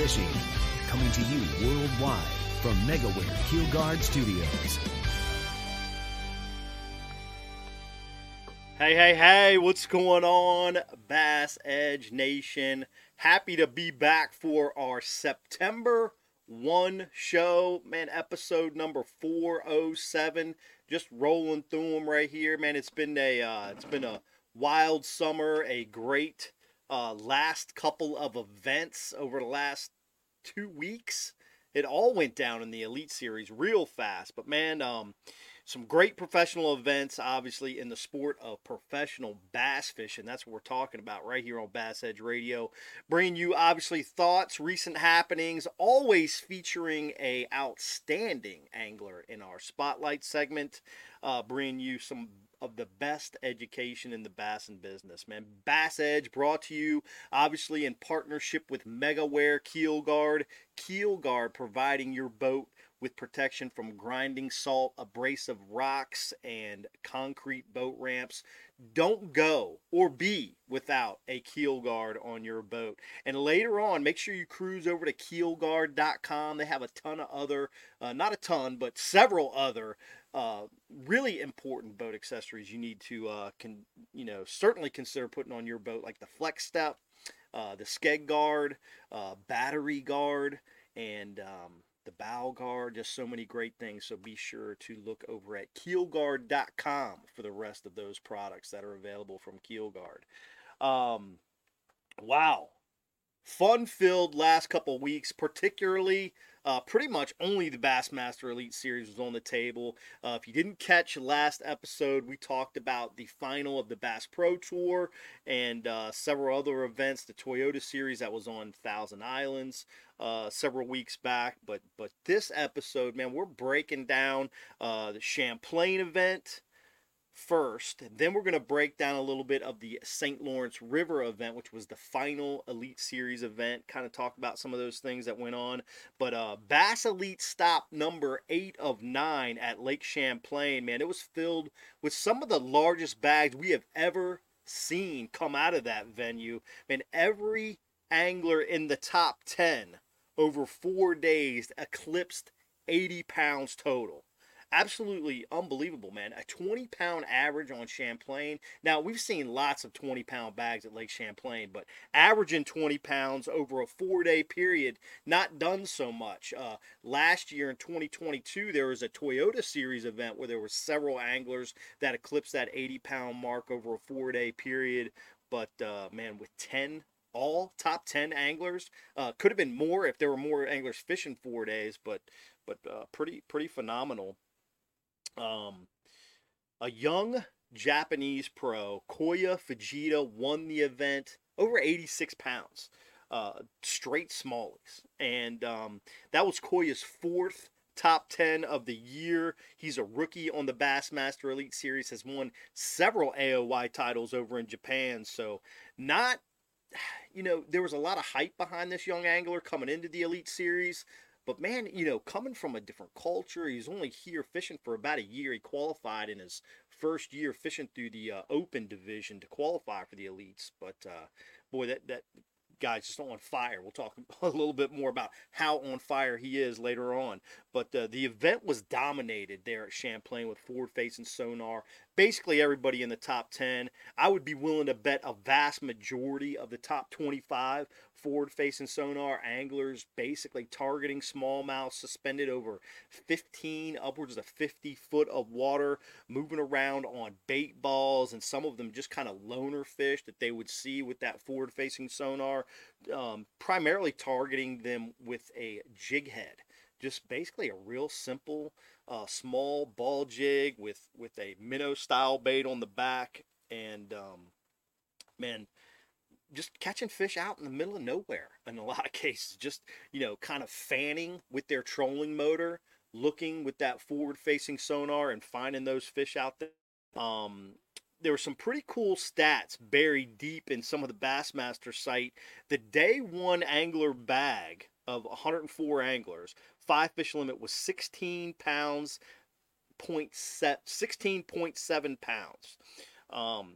fishing. Coming to you worldwide from MegaWare Keelguard Studios. Hey, hey, hey, what's going on, Bass Edge Nation? Happy to be back for our September 1 show, man, episode number 407. Just rolling through them right here, man. It's been a uh, it's been a wild summer, a great uh, last couple of events over the last two weeks. It all went down in the Elite Series real fast, but man, um, some great professional events, obviously, in the sport of professional bass fishing. That's what we're talking about right here on Bass Edge Radio. Bringing you, obviously, thoughts, recent happenings, always featuring a outstanding angler in our spotlight segment. Uh, bringing you some of the best education in the bassin business, man. Bass Edge brought to you, obviously, in partnership with MegaWare Keel Guard. Keel Guard providing your boat with protection from grinding salt, abrasive rocks, and concrete boat ramps. Don't go or be without a keel guard on your boat. And later on, make sure you cruise over to keelguard.com. They have a ton of other, uh, not a ton, but several other uh, really important boat accessories you need to, uh, can you know, certainly consider putting on your boat, like the Flex Step, uh, the Skeg Guard, uh, Battery Guard, and um, the bow guard, just so many great things. So be sure to look over at keelguard.com for the rest of those products that are available from Keelguard. Um, wow. Fun filled last couple weeks, particularly uh, pretty much only the Bassmaster Elite Series was on the table. Uh, if you didn't catch last episode, we talked about the final of the Bass Pro Tour and uh, several other events. The Toyota Series that was on Thousand Islands uh, several weeks back. But but this episode, man, we're breaking down uh, the Champlain event first. Then we're going to break down a little bit of the St. Lawrence River event, which was the final Elite Series event. Kind of talk about some of those things that went on. But uh, Bass Elite stop number eight of nine at Lake Champlain, man, it was filled with some of the largest bags we have ever seen come out of that venue. Man, every angler in the top 10 over four days eclipsed 80 pounds total absolutely unbelievable, man. A 20 pound average on Champlain. Now, we've seen lots of 20 pound bags at Lake Champlain, but averaging 20 pounds over a four day period, not done so much. Uh, last year in 2022, there was a Toyota Series event where there were several anglers that eclipsed that 80 pound mark over a four day period. But uh, man, with 10 all top 10 anglers, uh, could have been more if there were more anglers fishing four days, but but uh, pretty pretty phenomenal. Um, a young Japanese pro, Koya Fujita, won the event over 86 pounds, uh, straight smallies. And um, that was Koya's fourth top 10 of the year. He's a rookie on the Bassmaster Elite Series, has won several AOY titles over in Japan. So, not, you know, there was a lot of hype behind this young angler coming into the Elite Series. But man, you know, coming from a different culture, he's only here fishing for about a year. He qualified in his first year fishing through the uh, open division to qualify for the elites. But uh, boy, that that guy's just on fire. We'll talk a little bit more about how on fire he is later on. But uh, the event was dominated there at Champlain with forward facing sonar. Basically, everybody in the top 10. I would be willing to bet a vast majority of the top 25 forward facing sonar anglers basically targeting smallmouth suspended over 15 upwards of 50 foot of water moving around on bait balls and some of them just kind of loner fish that they would see with that forward facing sonar um, primarily targeting them with a jig head. Just basically a real simple uh, small ball jig with with a minnow style bait on the back and um, man just catching fish out in the middle of nowhere in a lot of cases. Just, you know, kind of fanning with their trolling motor, looking with that forward facing sonar and finding those fish out there. Um, there were some pretty cool stats buried deep in some of the Bassmaster site. The day one angler bag of 104 anglers, five fish limit was 16 pounds, point set 16.7 pounds. Um,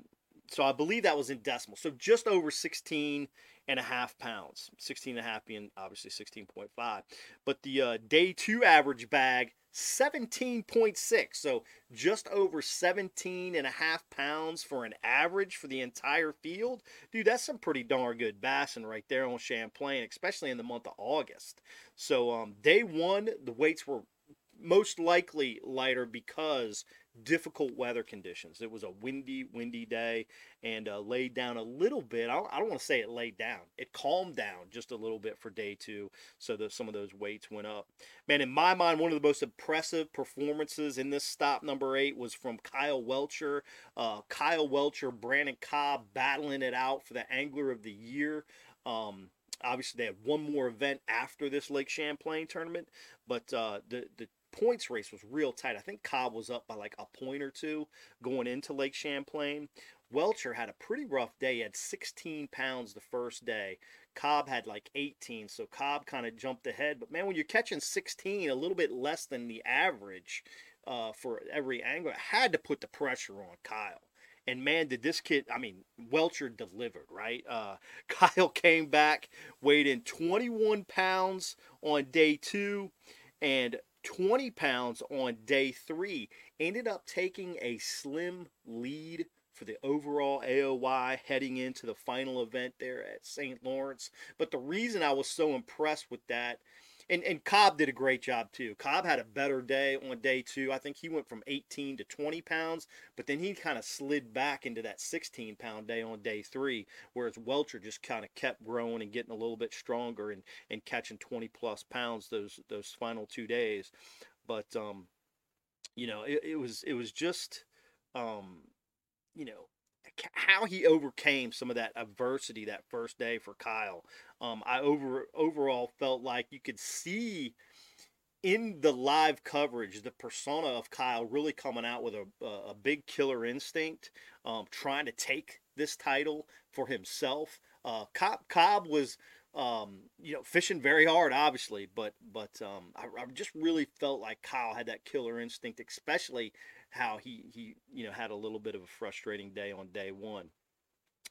so I believe that was in decimal. So just over 16 and a half pounds. 16 and a half being obviously 16.5. But the uh, day two average bag, 17.6. So just over 17 and a half pounds for an average for the entire field. Dude, that's some pretty darn good bassing right there on Champlain, especially in the month of August. So um, day one, the weights were most likely lighter because difficult weather conditions. It was a windy, windy day and uh, laid down a little bit. I don't, don't want to say it laid down. It calmed down just a little bit for day two, so that some of those weights went up. Man, in my mind, one of the most impressive performances in this stop number eight was from Kyle Welcher. Uh, Kyle Welcher, Brandon Cobb battling it out for the Angler of the Year. Um, obviously, they had one more event after this Lake Champlain tournament, but uh, the the points race was real tight. I think Cobb was up by like a point or two going into Lake Champlain. Welcher had a pretty rough day. He had 16 pounds the first day. Cobb had like 18, so Cobb kind of jumped ahead. But man, when you're catching 16, a little bit less than the average uh, for every angler, had to put the pressure on Kyle. And man, did this kid, I mean, Welcher delivered, right? Uh, Kyle came back, weighed in 21 pounds on day two, and 20 pounds on day three. Ended up taking a slim lead for the overall AOY heading into the final event there at St. Lawrence. But the reason I was so impressed with that and and Cobb did a great job too. Cobb had a better day on day two. I think he went from 18 to 20 pounds, but then he kind of slid back into that 16 pound day on day three, whereas Welcher just kind of kept growing and getting a little bit stronger and and catching 20 plus pounds those those final two days. But um, you know, it, it was it was just um, you know how he overcame some of that adversity that first day for Kyle. Um, I over overall felt like you could see in the live coverage the persona of Kyle really coming out with a, a big killer instinct, um, trying to take this title for himself. Uh, Cobb, Cobb was um, you know, fishing very hard, obviously, but but um, I, I, just really felt like Kyle had that killer instinct, especially how he he you know had a little bit of a frustrating day on day one.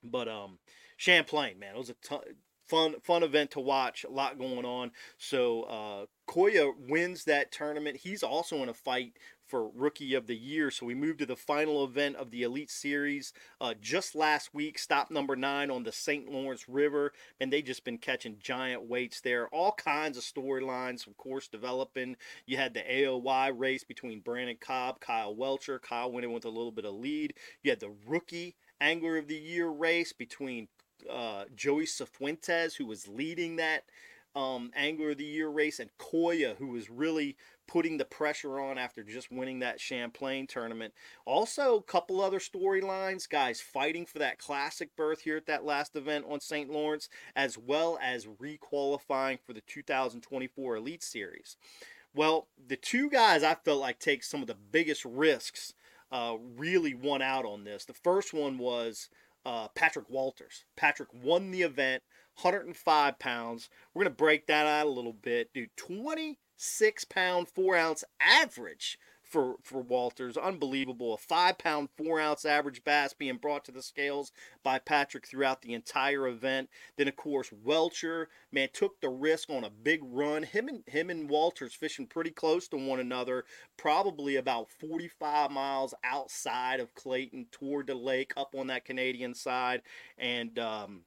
But um, Champlain, man, it was a ton, fun fun event to watch. A lot going on. So uh, Koya wins that tournament. He's also in a fight for Rookie of the Year. So we moved to the final event of the Elite Series uh, just last week. Stop number nine on the St. Lawrence River, and they just been catching giant weights there. All kinds of storylines, of course, developing. You had the AOY race between Brandon Cobb, Kyle Welcher. Kyle went in with a little bit of lead. You had the Rookie Angler of the Year race between uh, Joey Cifuentes, who was leading that um, Angler of the Year race, and Koya, who was really putting the pressure on after just winning that Champlain tournament. Also, a couple other storylines, guys fighting for that classic berth here at that last event on St. Lawrence, as well as requalifying for the 2024 Elite Series. Well, the two guys I felt like take some of the biggest risks uh, really won out on this. The first one was uh, Patrick Walters. Patrick won the event, 105 pounds. We're going to break that out a little bit. Dude, 26 pound, 4 ounce average for, for Walters. Unbelievable. A 5 pound, 4 ounce average bass being brought to the scales by Patrick throughout the entire event. Then, of course, Welcher, man, took the risk on a big run. Him and, him and Walters fishing pretty close to one another, probably about 45 miles outside of Clayton toward the lake up on that Canadian side. And, um,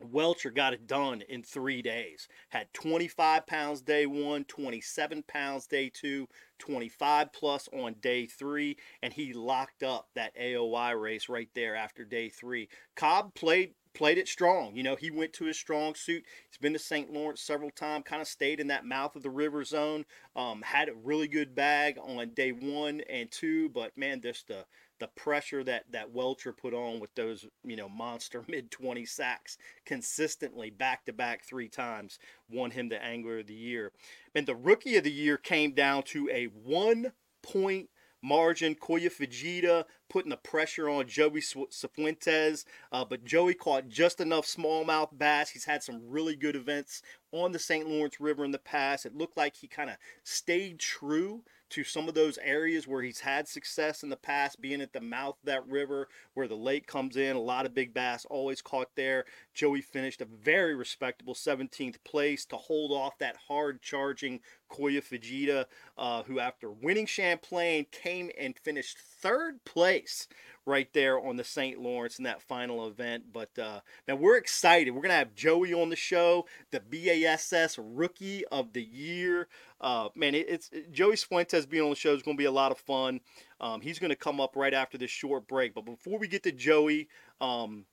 Welcher got it done in three days. Had 25 pounds day one, 27 pounds day two, 25 plus on day three, and he locked up that AOY race right there after day three. Cobb played played it strong. You know, he went to his strong suit. He's been to St. Lawrence several times, kind of stayed in that mouth of the river zone. Um, had a really good bag on day one and two, but man, just the the pressure that that Welcher put on with those you know monster mid 20 sacks consistently back to back three times won him the angler of the year and the rookie of the year came down to a one point margin Koya Fujita putting the pressure on Joey Cifuentes, uh, but Joey caught just enough smallmouth bass. He's had some really good events on the St. Lawrence River in the past. It looked like he kind of stayed true to some of those areas where he's had success in the past, being at the mouth of that river where the lake comes in. A lot of big bass always caught there. Joey finished a very respectable 17th place to hold off that hard charging Koya Fujita, uh, who after winning Champlain came and finished third place right there on the St. Lawrence in that final event. But uh, man, we're excited. We're gonna have Joey on the show, the BASS Rookie of the Year. Uh, man, it, it's it, Joey Fuentes being on the show is to be a lot of fun. Um, he's to come up right after this short break. But before we get to Joey um,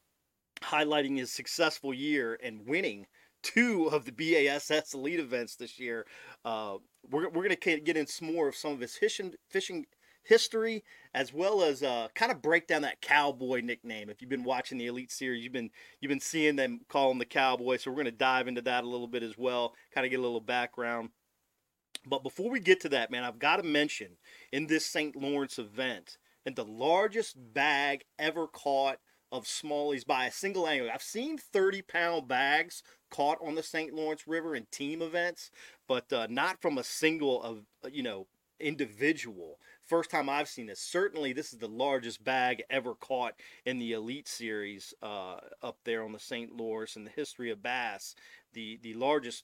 highlighting his successful year and winning two of the BASS elite events this year, uh, we're, we're going to get in some more of some of his fishing, fishing history as well as uh, kind of break down that cowboy nickname. If you've been watching the Elite Series, you've been you've been seeing them call him the cowboy. So we're going to dive into that a little bit as well, kind of get a little background. But before we get to that, man, I've got to mention in this St. Lawrence event, and the largest bag ever caught of smallies by a single angler. I've seen 30 pound bags caught on the St. Lawrence River in team events, but uh, not from a single of you know individual. First time I've seen this. Certainly, this is the largest bag ever caught in the Elite Series uh, up there on the St. Lawrence in the history of bass. The the largest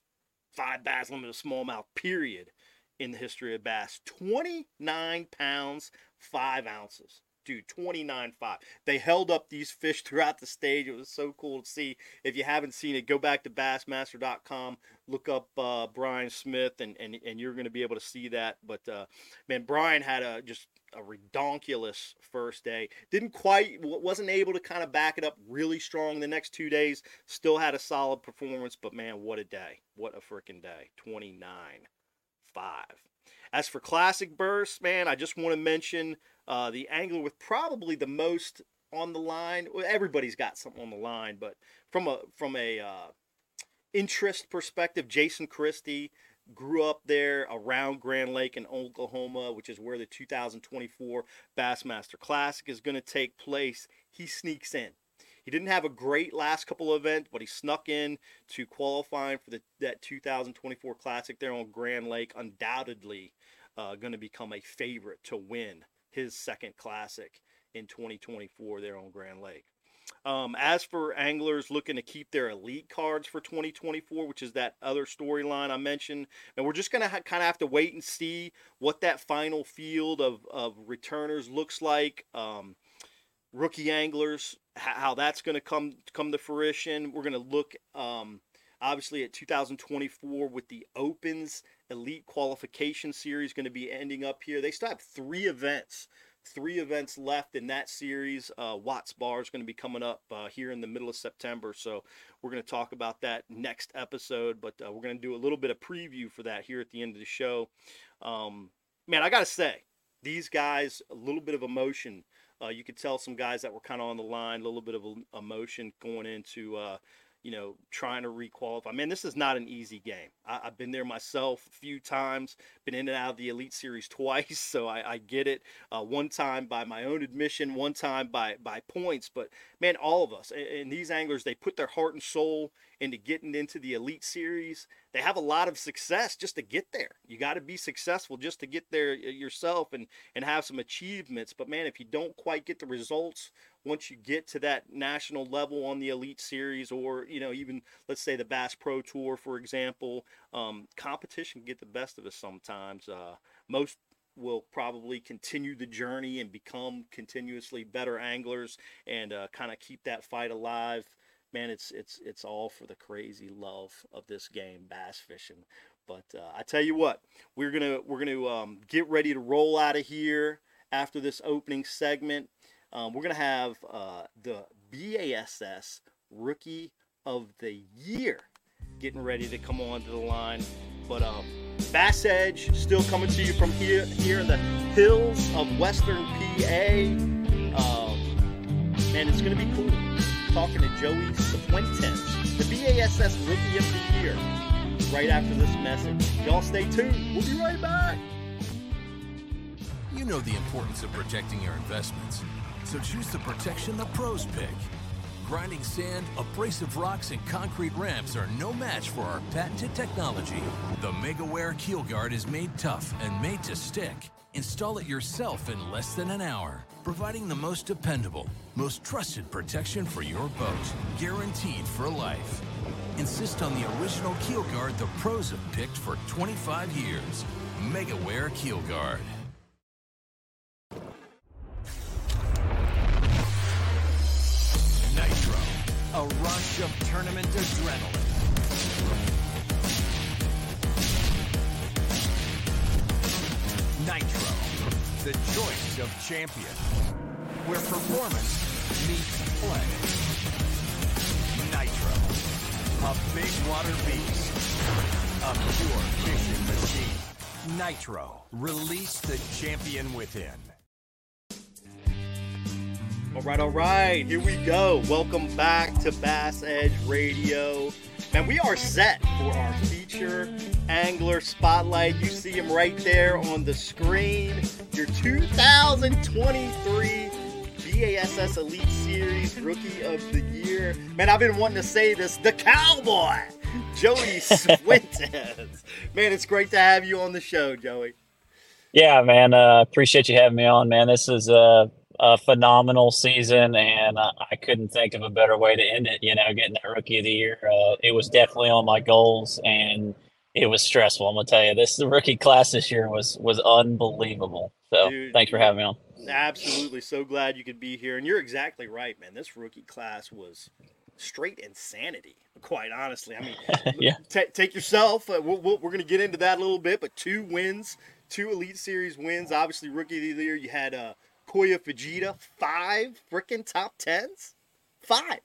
five bass limit of smallmouth period in the history of bass. 29 pounds, 5 ounces. Dude, 29 5. They held up these fish throughout the stage. It was so cool to see. If you haven't seen it, go back to bassmaster.com, look up uh, Brian Smith, and, and, and you're going to be able to see that. But, uh, man, Brian had a just a redonkulous first day. Didn't quite, wasn't able to kind of back it up really strong the next two days. Still had a solid performance, but man, what a day. What a freaking day. 29 5. As for classic bursts, man, I just want to mention uh, the angler with probably the most on the line. Well, everybody's got something on the line, but from a from a uh, interest perspective, Jason Christie grew up there around Grand Lake in Oklahoma, which is where the 2024 Bassmaster Classic is going to take place. He sneaks in. He didn't have a great last couple of events, but he snuck in to qualifying for the that 2024 Classic there on Grand Lake. Undoubtedly, uh, going to become a favorite to win his second Classic in 2024 there on Grand Lake. Um, as for anglers looking to keep their elite cards for 2024, which is that other storyline I mentioned, and we're just going to ha- kind of have to wait and see what that final field of, of returners looks like. Um, rookie anglers, how that's going to come come to fruition. We're going to look um, obviously at 2024 with the Opens Elite Qualification Series going to be ending up here. They still have three events three events left in that series. Uh, Watts Bar is going to be coming up uh, here in the middle of September, so we're going to talk about that next episode. But uh, we're going to do a little bit of preview for that here at the end of the show. Um, man, I got to say, these guys, a little bit of emotion. Uh, you could tell some guys that were kind of on the line, a little bit of emotion going into uh, you know, trying to requalify. Man, this is not an easy game. I, have been there myself a few times, been in and out of the Elite Series twice, so I, I get it. Uh, one time by my own admission, one time by by points. But man, all of us and, these anglers, they put their heart and soul into getting into the Elite Series. They have a lot of success just to get there. You got to be successful just to get there yourself and and have some achievements. But man, if you don't quite get the results once you get to that national level on the Elite Series, or you know even let's say the Bass Pro Tour, for example, um, competition get the best of us sometimes. Uh, most will probably continue the journey and become continuously better anglers and uh, kind of keep that fight alive man, it's it's it's all for the crazy love of this game, bass fishing. But uh, I tell you what, we're gonna we're gonna um, get ready to roll out of here after this opening segment. Um, we're gonna have uh, the BASS Rookie of the Year getting ready to come onto the line. But um, Bass Edge still coming to you from here here in the hills of Western PA. Um, and it's gonna be cool talking to Joey Cifuentes, the BASS Rookie of the Year, right after this message. Y'all stay tuned. We'll be right back. You know the importance of protecting your investments, so choose the protection the pros pick. Grinding sand, abrasive rocks, and concrete ramps are no match for our patented technology. The MegaWare Keel Guard is made tough and made to stick. Install it yourself in less than an hour, providing the most dependable, most trusted protection for your boat, guaranteed for life. Insist on the original keel guard the pros have picked for 25 years. MegaWare Keel Guard. A rush of tournament adrenaline. Nitro, the choice of champion, where performance meets play. Nitro, a big water beast, a pure fishing machine. Nitro, release the champion within. All right, all right, here we go. Welcome back to Bass Edge Radio. And we are set for our feature angler spotlight. You see him right there on the screen. Your 2023 BASS Elite Series Rookie of the Year. Man, I've been wanting to say this the cowboy, Joey Cifuentes. Man, it's great to have you on the show, Joey. Yeah, man. Uh, appreciate you having me on, man. This is a, a phenomenal season, and I, I couldn't think of a better way to end it. You know, getting that rookie of the year. Uh, it was definitely on my goals, and it was stressful. I'm gonna tell you, this the rookie class this year was was unbelievable. So, Dude, thanks for having me on. Absolutely. So glad you could be here. And you're exactly right, man. This rookie class was straight insanity, quite honestly. I mean, Yeah. ta- take yourself. Uh, we'll, we'll, we're to get into that a little bit, but two wins, two Elite Series wins. Obviously, rookie of the year, you had uh, Koya Fujita, five freaking top tens. Five.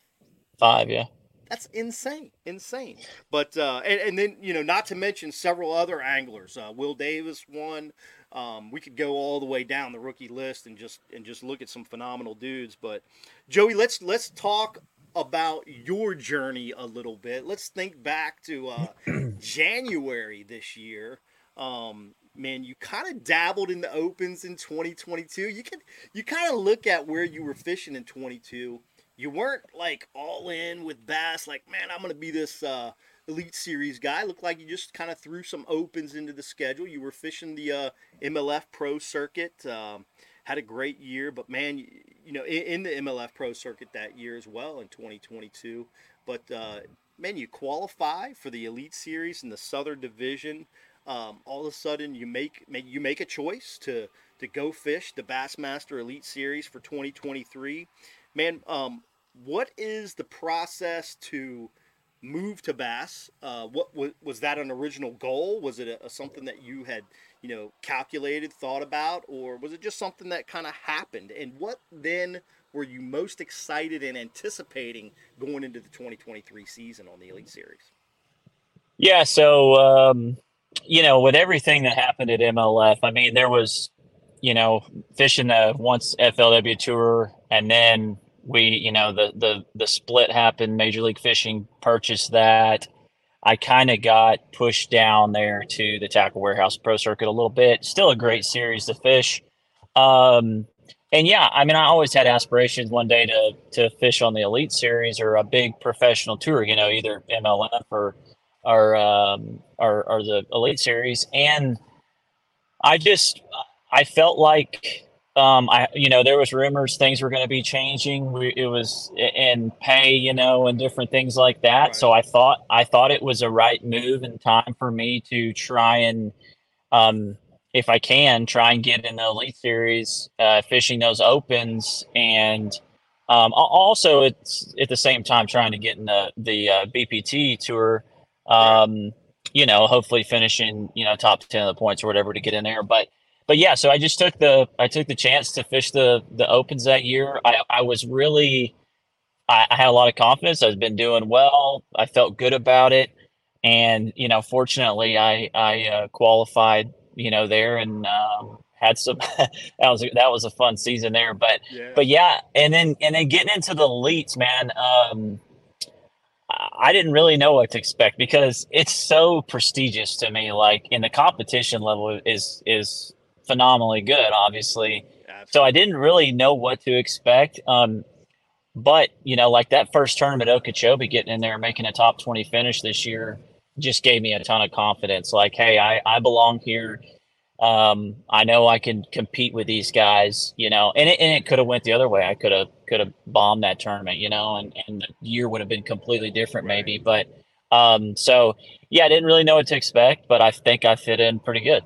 Five, yeah. That's insane, insane. But uh, and, and then you know, not to mention several other anglers. Uh, Will Davis won. Um, we could go all the way down the rookie list and just and just look at some phenomenal dudes. But Joey, let's let's talk about your journey a little bit. Let's think back to uh, January this year. Um, man, you kind of dabbled in the opens in 2022. You can you kind of look at where you were fishing in 22 you weren't like all in with bass like man i'm gonna be this uh, elite series guy. Looked like you just kind of threw some opens into the schedule. You were fishing the uh, mlf pro circuit um, had a great year but man you, you know in, in, the mlf pro circuit that year as well in 2022 but uh, man you qualify for the elite series in the southern division um, all of a sudden you make, make you make a choice to to go fish the bassmaster elite series for 2023 man um, what is the process to move to bass? Uh, what was, was that an original goal? Was it a, a, something that you had you know calculated thought about or was it just something that kind of happened? And what then were you most excited and anticipating going into the 2023 season on the elite series? Yeah, so um, you know, with everything that happened at MLF, I mean, there was, you know, fishing the once FLW tour, and then we, you know, the the the split happened. Major League Fishing purchased that. I kind of got pushed down there to the Tackle Warehouse Pro Circuit a little bit. Still a great series to fish. Um, and yeah, I mean, I always had aspirations one day to to fish on the Elite Series or a big professional tour. You know, either MLF or or um, or, or the Elite Series, and I just I felt like um, I you know there was rumors things were going to be changing. We, it was in pay, you know, and different things like that. Right. So I thought I thought it was a right move and time for me to try and um, if I can try and get in the Elite Series, uh, fishing those opens and. Um, also, it's at the same time trying to get in the the uh, BPT tour, um, you know, hopefully finishing, you know, top 10 of the points or whatever to get in there. But, but yeah, so I just took the, I took the chance to fish the, the opens that year. I, I was really, I, I had a lot of confidence. I've been doing well. I felt good about it. And, you know, fortunately I, I, uh, qualified, you know, there and, um, had some, that was, that was a fun season there, but, yeah but yeah, and then and then getting into the elites, man. Um, I didn't really know what to expect because it's so prestigious to me. Like in the competition level is is phenomenally good, obviously. Absolutely. So I didn't really know what to expect. Um, but you know, like that first tournament, Okeechobee getting in there making a top twenty finish this year just gave me a ton of confidence. Like, hey, I I belong here. Um, I know I can compete with these guys, you know, and it, and it could have went the other way. I could have could have bombed that tournament, you know, and and the year would have been completely different, maybe. But um, so yeah, I didn't really know what to expect, but I think I fit in pretty good.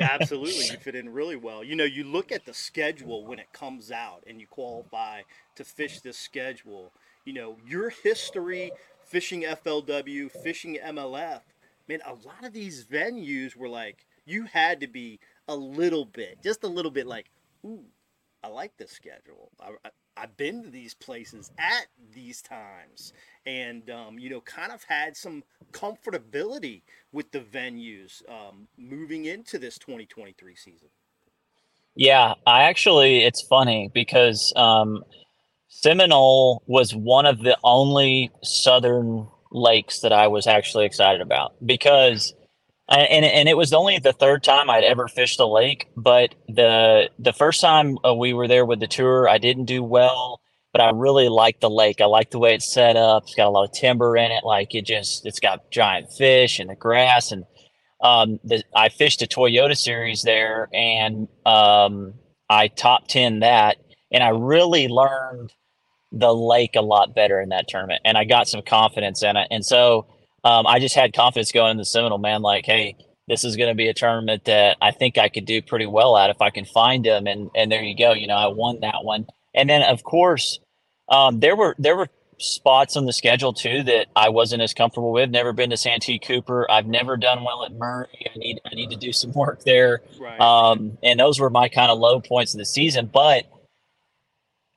Absolutely, you fit in really well. You know, you look at the schedule when it comes out, and you qualify to fish this schedule. You know, your history fishing FLW, fishing MLF. Man, a lot of these venues were like you had to be a little bit, just a little bit like, ooh, I like this schedule. I, I, have been to these places at these times and, um, you know, kind of had some comfortability with the venues um, moving into this 2023 season. Yeah, I actually, it's funny because um, Seminole was one of the only southern lakes that I was actually excited about because and and it was only the third time I'd ever fished a lake. But the the first time uh, we were there with the tour, I didn't do well, but I really liked the lake. I like the way it's set up. It's got a lot of timber in it. Like it just, it's got giant fish and the grass. And um, the, I fished a Toyota series there, and um, I top ten that, and I really learned the lake a lot better in that tournament, and I got some confidence in it, and so um, I just had confidence going in the Seminole, man. Like, hey, this is going to be a tournament that I think I could do pretty well at if I can find them. And and there you go. You know, I won that one. And then of course, um, there were there were spots on the schedule too that I wasn't as comfortable with. Never been to Santee Cooper. I've never done well at Murray. I need I need to do some work there. Right. Um, and those were my kind of low points of the season. But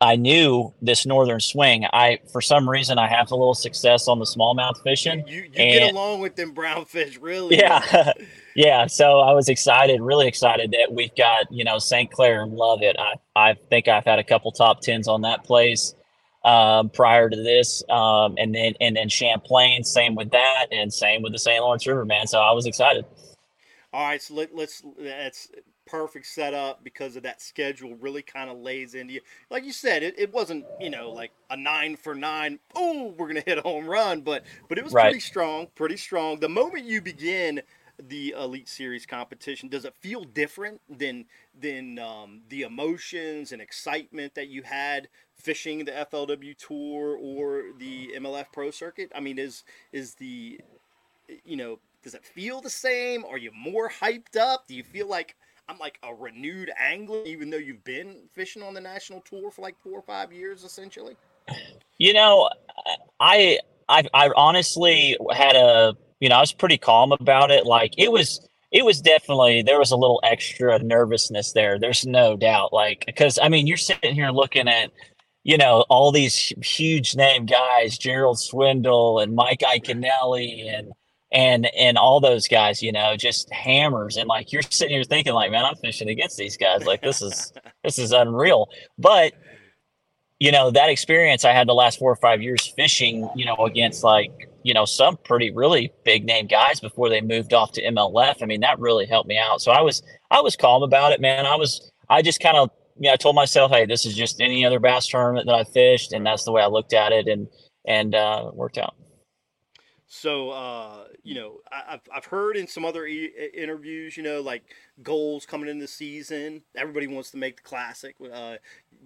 I knew this northern swing. I for some reason I have a little success on the smallmouth fishing. You, you get along with them brown fish, really? Yeah, yeah. So I was excited, really excited that we've got you know St. Clair love it. I I think I've had a couple top tens on that place um, prior to this, um, and then and then Champlain, same with that, and same with the St. Lawrence River, man. So I was excited. All right, so let, let's let's perfect setup because of that schedule really kind of lays into you. Like you said, it, it wasn't, you know, like a nine for nine, oh, we're gonna hit a home run, but but it was right. pretty strong, pretty strong. The moment you begin the Elite Series competition, does it feel different than than um, the emotions and excitement that you had fishing the FLW Tour or the MLF Pro Circuit? I mean, is is the you know does it feel the same? Are you more hyped up? Do you feel like I'm like a renewed angler, even though you've been fishing on the national tour for like four or five years, essentially? You know, I I, I honestly had a you know I was pretty calm about it. Like it was it was definitely there was a little extra nervousness there. There's no doubt. Like because I mean you're sitting here looking at you know all these huge name guys, Gerald Swindle and Mike Iaconelli and and and all those guys, you know, just hammers. And like you're sitting here thinking, like, man, I'm fishing against these guys. Like this is this is unreal. But you know, that experience I had the last four or five years fishing, you know, against like, you know, some pretty really big name guys before they moved off to MLF. I mean, that really helped me out. So I was I was calm about it, man. I was I just kind of you know, I told myself, hey, this is just any other bass tournament that I fished, and that's the way I looked at it, and and uh, worked out. So, uh, you know, I, have I've heard in some other e- interviews, you know, like goals coming in the season. Everybody wants to make the classic. Uh,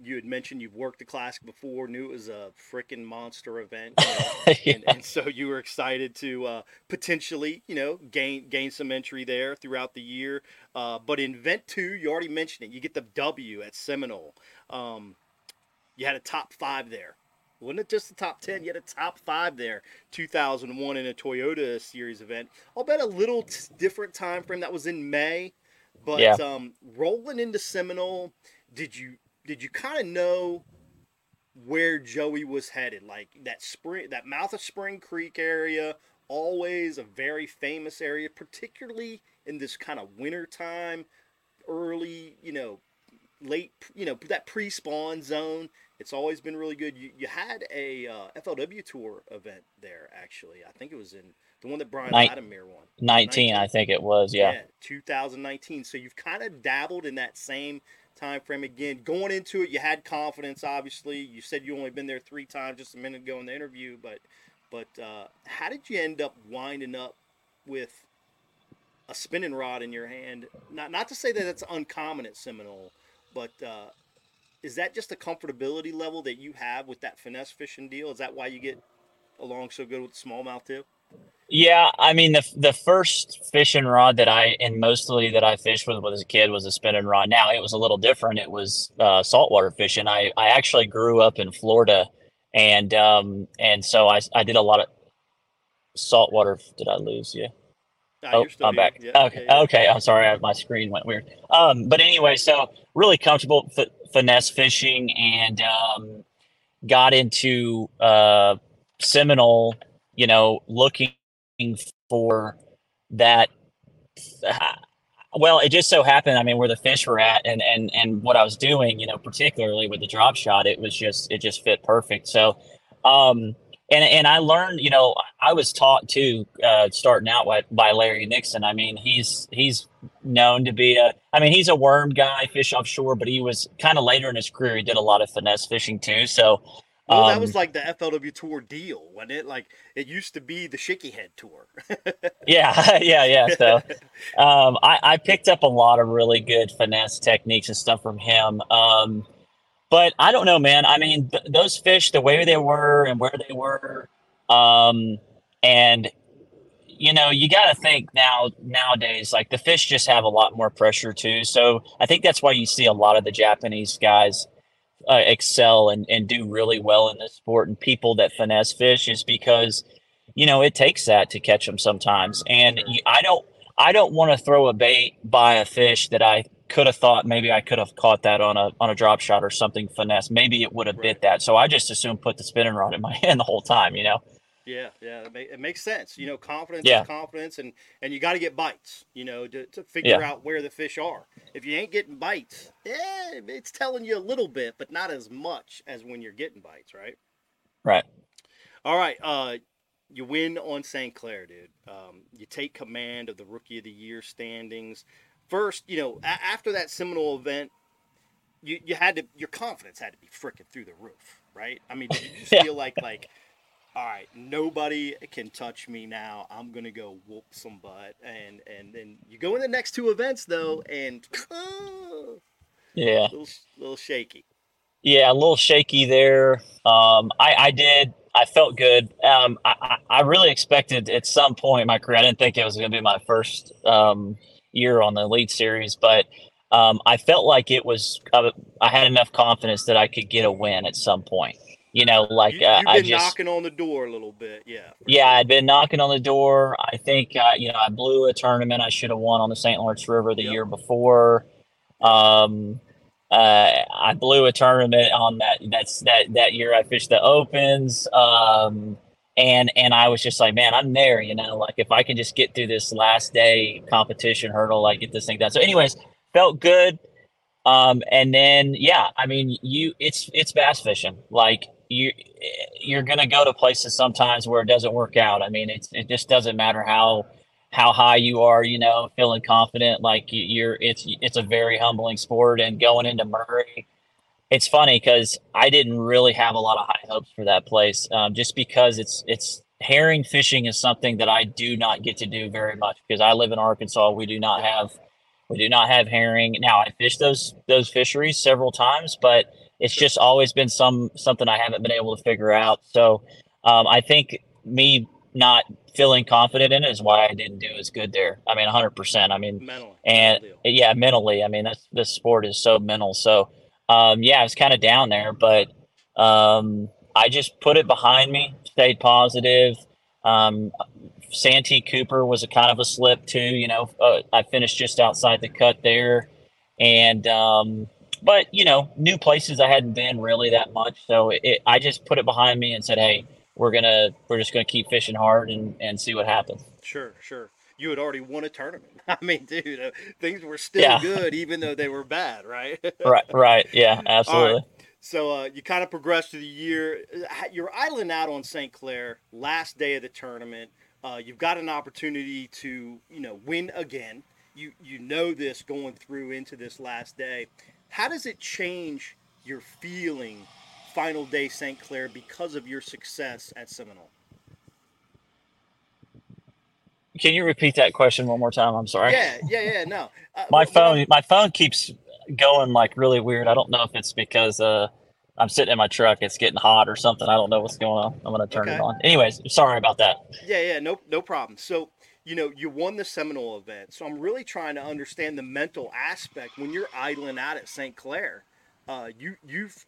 you had mentioned you've worked the classic before, knew it was a freaking monster event, you know, yeah. and, and, so you were excited to uh, potentially, you know, gain gain some entry there throughout the year. Uh, but in Event Two, you already mentioned it. You get the W at Seminole. Um, you had a top five there wasn't it just the top 10? You had a top five there, 2001 in a Toyota Series event. I'll bet a little t- different time frame. That was in May, but yeah. um, rolling into Seminole, did you did you kind of know where Joey was headed? Like that spring, that mouth of Spring Creek area, always a very famous area, particularly in this kind of winter time, early, you know, late, you know, that pre-spawn zone. It's always been really good. You, you had a uh, FLW tour event there, actually. I think it was in the one that Brian Nin- Latimer won. 19, I think it was. Yeah. 2019. So you've kind of dabbled in that same time frame again. Going into it, you had confidence. Obviously, you said you only been there three times just a minute ago in the interview. But but uh, how did you end up winding up with a spinning rod in your hand? Not not to say that it's uncommon at Seminole, but uh, is that just a comfortability level that you have with that finesse fishing deal? Is that why you get along so good with smallmouth too? Yeah, I mean the the first fishing rod that I and mostly that I fished with as a kid was a spinning rod. Now it was a little different. It was uh, saltwater fishing. I I actually grew up in Florida, and um and so I I did a lot of saltwater. Did I lose you? Nah, Oh, I'm here. back. Yeah, okay, yeah, yeah. okay. I'm sorry, my screen went weird. Um, but anyway, so really comfortable f- finesse fishing, and um, got into uh, Seminole. You know, looking for that. well, it just so happened. I mean, where the fish were at, and and and what I was doing, you know, particularly with the drop shot, it was just it just fit perfect. So, um, and and I learned, you know, I was taught too, uh, starting out by, by Larry Nixon. I mean, he's he's known to be a, I mean, he's a worm guy, fish offshore, but he was kind of later in his career. He did a lot of finesse fishing too. So, Well, that um, was like the FLW tour deal, wasn't it? Like it used to be the Shaky Head tour. Yeah, yeah, yeah. So um, I, I picked up a lot of really good finesse techniques and stuff from him. Um, but I don't know, man. I mean, th- those fish, the way they were and where they were, um, and you know, you got to think now nowadays, like the fish just have a lot more pressure too. So I think that's why you see a lot of the Japanese guys uh, excel and, and do really well in this sport, and people that finesse fish is because you know it takes that to catch them sometimes. And you, I don't I don't want to throw a bait by a fish that I could have thought maybe I could have caught that on a on a drop shot or something finesse. Maybe it would have bit that. So I just assume put the spinning rod in my hand the whole time. You know. yeah, yeah, it, it makes sense. You know, confidence Yeah. is confidence, and and you got to get bites. You know, to, to figure Yeah. out where the fish are. If you ain't getting bites, yeah, it's telling you a little bit, but not as much as when you're getting bites, right? Right. All right. Uh, you win on St. Clair, dude. Um, you take command of the Rookie of the Year standings. First, you know, a- after that Seminole event, you, you had to your confidence had to be freaking through the roof, right? I mean, did you feel like like, all right, nobody can touch me now. I'm gonna go whoop some butt, and and then you go in the next two events though, and Yeah. little little shaky. Yeah, a little shaky there. Um, I, I did. I felt good. Um, I, I really expected at some point in my career. I didn't think it was going to be my first um, year on the Elite Series, but um, I felt like it was. Uh, I had enough confidence that I could get a win at some point. You know, like You, uh, I just knocking on the door a little bit, yeah. yeah. I'd been knocking on the door. I think uh, you know I blew a tournament I should have won on the St. Lawrence River the Yep. year before. Um, uh, I blew a tournament on that. That's that that year I fished the opens. Um, and and I was just like, man, I'm there. You know, like if I can just get through this last day competition hurdle, like get this thing done. So, anyways, felt good. Um, and then yeah, I mean, you it's it's bass fishing. Like you you're gonna go to places sometimes where it doesn't work out. I mean, it's it just doesn't matter how how high you are, you know, feeling confident. Like you- you're, it's it's a very humbling sport. And going into Murray, it's funny because I didn't really have a lot of high hopes for that place, um, just because it's it's herring fishing is something that I do not get to do very much because I live in Arkansas. We do not have we do not have herring. Now I fish those those fisheries several times, but it's just always been some something I haven't been able to figure out. So um, I think me not feeling confident in it is why I didn't do as good there. I mean, 100%. I mean, mentally. and mental deal. yeah, mentally. I mean, that's this sport is so mental. So, um, yeah, I was kind of down there, but um, I just put it behind me, stayed positive. Um, Santee Cooper was a kind of a slip too. You know, uh, I finished just outside the cut there, and um, but you know, new places I hadn't been really that much. So it, I just put it behind me and said, hey. We're gonna we're just gonna keep fishing hard and, and see what happens. Sure, sure. You had already won a tournament. I mean, dude, uh, things were still Yeah. good even though they were bad, right? Right, right, yeah, absolutely. So uh, you kind of progressed through the year. Uh, You're idling out on St. Clair last day of the tournament. Uh, you've got an opportunity to, you know, win again. You you know this going through into this last day. How does it change your feeling final day St. Clair because of your success at Seminole? Can you repeat that question one more time? I'm sorry. Yeah, yeah, yeah. No, uh, my phone, my phone keeps going like really weird. I don't know if it's because uh, I'm sitting in my truck. It's getting hot or something. I don't know what's going on. I'm gonna turn okay. it on. Anyways, sorry about that. Yeah, yeah, no, no problem. So you know, you won the Seminole event. So I'm really trying to understand the mental aspect when you're idling out at St. Clair. Uh, you you've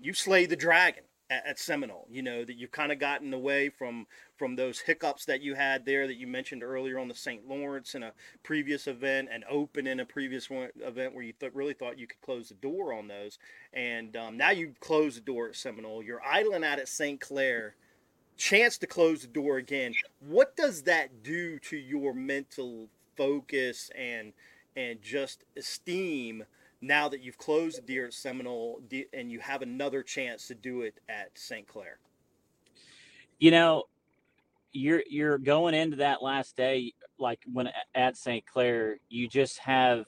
you slayed the dragon at, at Seminole. You know that you've kind of gotten away from from those hiccups that you had there that you mentioned earlier on the St. Lawrence in a previous event and open in a previous one, event where you th- really thought you could close the door on those. And um, now you've closed the door at Seminole. You're idling out at St. Clair chance to close the door again. What does that do to your mental focus and and just esteem now that you've closed the deer at Seminole and you have another chance to do it at St. Clair? You know, you're you're going into that last day like when at St. Clair, you just have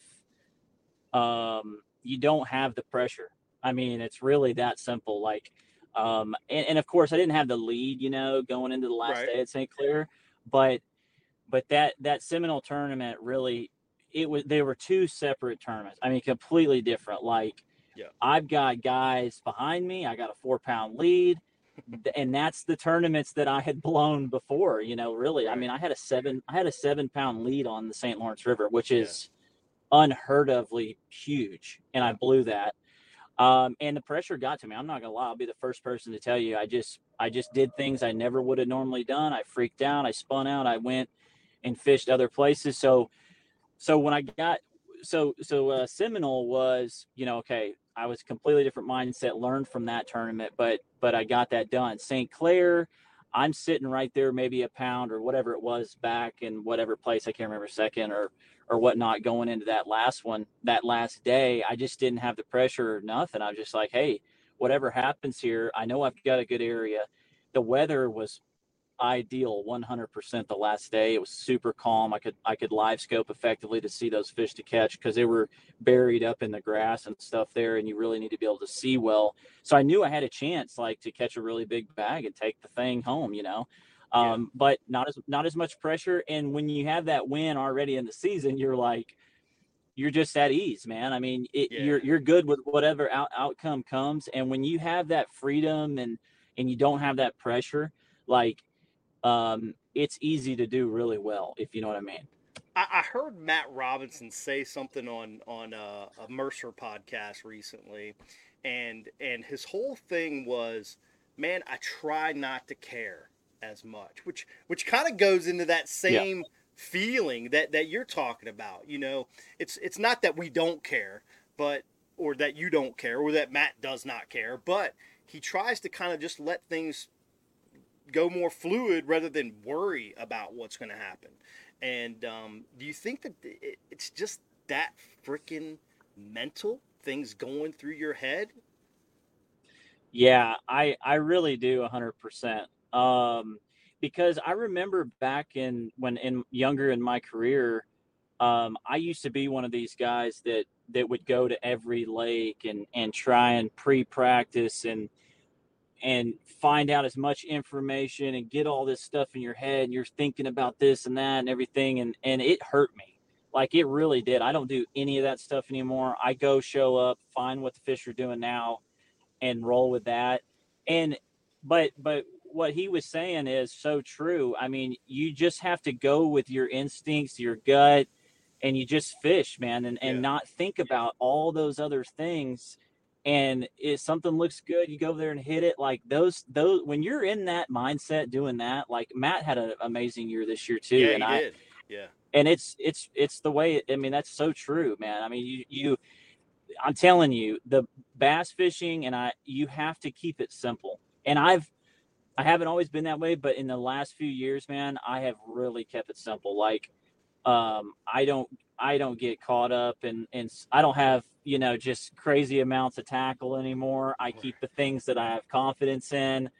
um you don't have the pressure. I mean, it's really that simple. Like um, and, and, of course, I didn't have the lead, you know, going into the last right. day at St. Clair, but but that that Seminole tournament really it was they were two separate tournaments. I mean, completely different. Like, yeah. I've got guys behind me. I got a four pound lead, and that's the tournaments that I had blown before. You know, really. Right. I mean, I had a seven I had a seven pound lead on the St. Lawrence River, which is yeah. unheard ofly huge, and I blew that. Um, and the pressure got to me. I'm not gonna lie. I'll be the first person to tell you. I just, I just did things I never would have normally done. I freaked out. I spun out. I went and fished other places. So, so when I got, so, so uh, Seminole was, you know, okay. I was completely different mindset. Learned from that tournament, but, but I got that done. St. Clair, I'm sitting right there, maybe a pound or whatever it was back in whatever place I can't remember second or or whatnot going into that last one, that last day. I just didn't have the pressure or nothing. I was just like, hey, whatever happens here, I know I've got a good area. The weather was ideal 100% the last day it was super calm i could i could live scope effectively to see those fish to catch because they were buried up in the grass and stuff there and you really need to be able to see well so i knew i had a chance like to catch a really big bag and take the thing home you know um, yeah. but not as not as much pressure. And when you have that win already in the season, you're like, you're just at ease, man. I mean, it, yeah. you're you're good with whatever out, outcome comes. And when you have that freedom and and you don't have that pressure, like, um, it's easy to do really well if you know what I mean. I, I heard Matt Robinson say something on on a, a Mercer podcast recently, and and his whole thing was, man, I try not to care as much, which which kind of goes into that same yeah. feeling that that you're talking about. You know, it's it's not that we don't care, but or that you don't care, or that Matt does not care, but he tries to kind of just let things go more fluid rather than worry about what's going to happen. And um, do you think that it's just that freaking mental things going through your head? Yeah, I I really do 100% um, because I remember back in when in younger in my career, um, I used to be one of these guys that that would go to every lake and and try and pre-practice and and find out as much information and get all this stuff in your head and you're thinking about this and that and everything and and it hurt me like it really did i don't do any of that stuff anymore i go show up find what the fish are doing now and roll with that and but but what he was saying is so true. I mean, you just have to go with your instincts, your gut, and you just fish, man, and, and yeah. not think about all those other things. And if something looks good, you go over there and hit it. Like those, those when you're in that mindset doing that, like Matt had an amazing year this year too. Yeah, and I did. Yeah. And it's it's it's the way. I mean, that's so true, man. I mean, you you. I'm telling you, the bass fishing, and I, you have to keep it simple. And I've I haven't always been that way, but in the last few years, man, I have really kept it simple. Like, um, I don't, I don't get caught up and and I don't have you know just crazy amounts of tackle anymore. I keep the things that I have confidence in.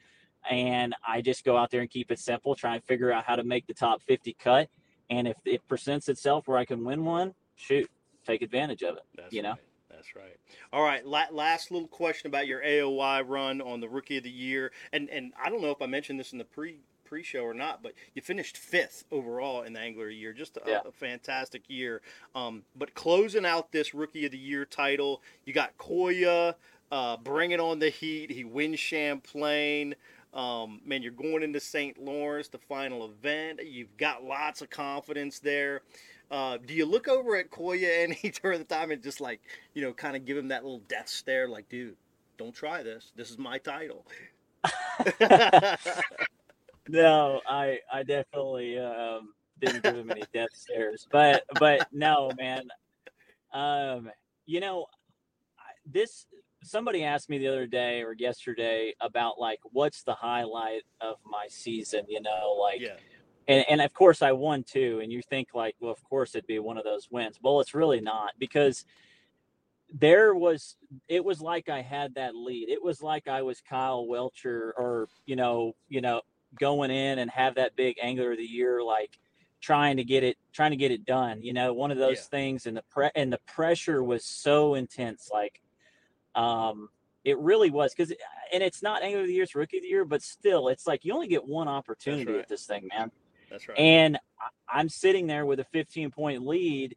and I just go out there and keep it simple, try and figure out how to make the top 50 cut. And if it presents itself where I can win one, shoot, take advantage of it. That's you know. right. That's right. All right. La- last little question about your AOY run on the Rookie of the Year, and and I don't know if I mentioned this in the pre pre-show or not, but you finished fifth overall in the Angler year. Just a, Yeah. a fantastic year. Um, but closing out this Rookie of the Year title, you got Kyoya uh, bringing on the heat. He wins Champlain. Um, man, you're going into St. Lawrence, the final event. You've got lots of confidence there. Uh, do you look over at Kyoya any during the time and just like, you know, kind of give him that little death stare, like, dude, don't try this. This is my title. no, I I definitely um, didn't give him any death stares, but but no, man. Um, you know, this somebody asked me the other day or yesterday about like what's the highlight of my season. You know, like yeah, and, and of course I won too. And you think like, well, of course it'd be one of those wins. Well, it's really not because there was it was like I had that lead. It was like I was Kyle Welcher or you know, you know, going in and have that big angler of the year like trying to get it trying to get it done. You know, one of those Yeah. things and the pre and the pressure was so intense like um it really was because and it's not angler of the year, it's rookie of the year, but still it's like you only get one opportunity right. at this thing, man. that's right. And I- I'm sitting there with a 15 point lead,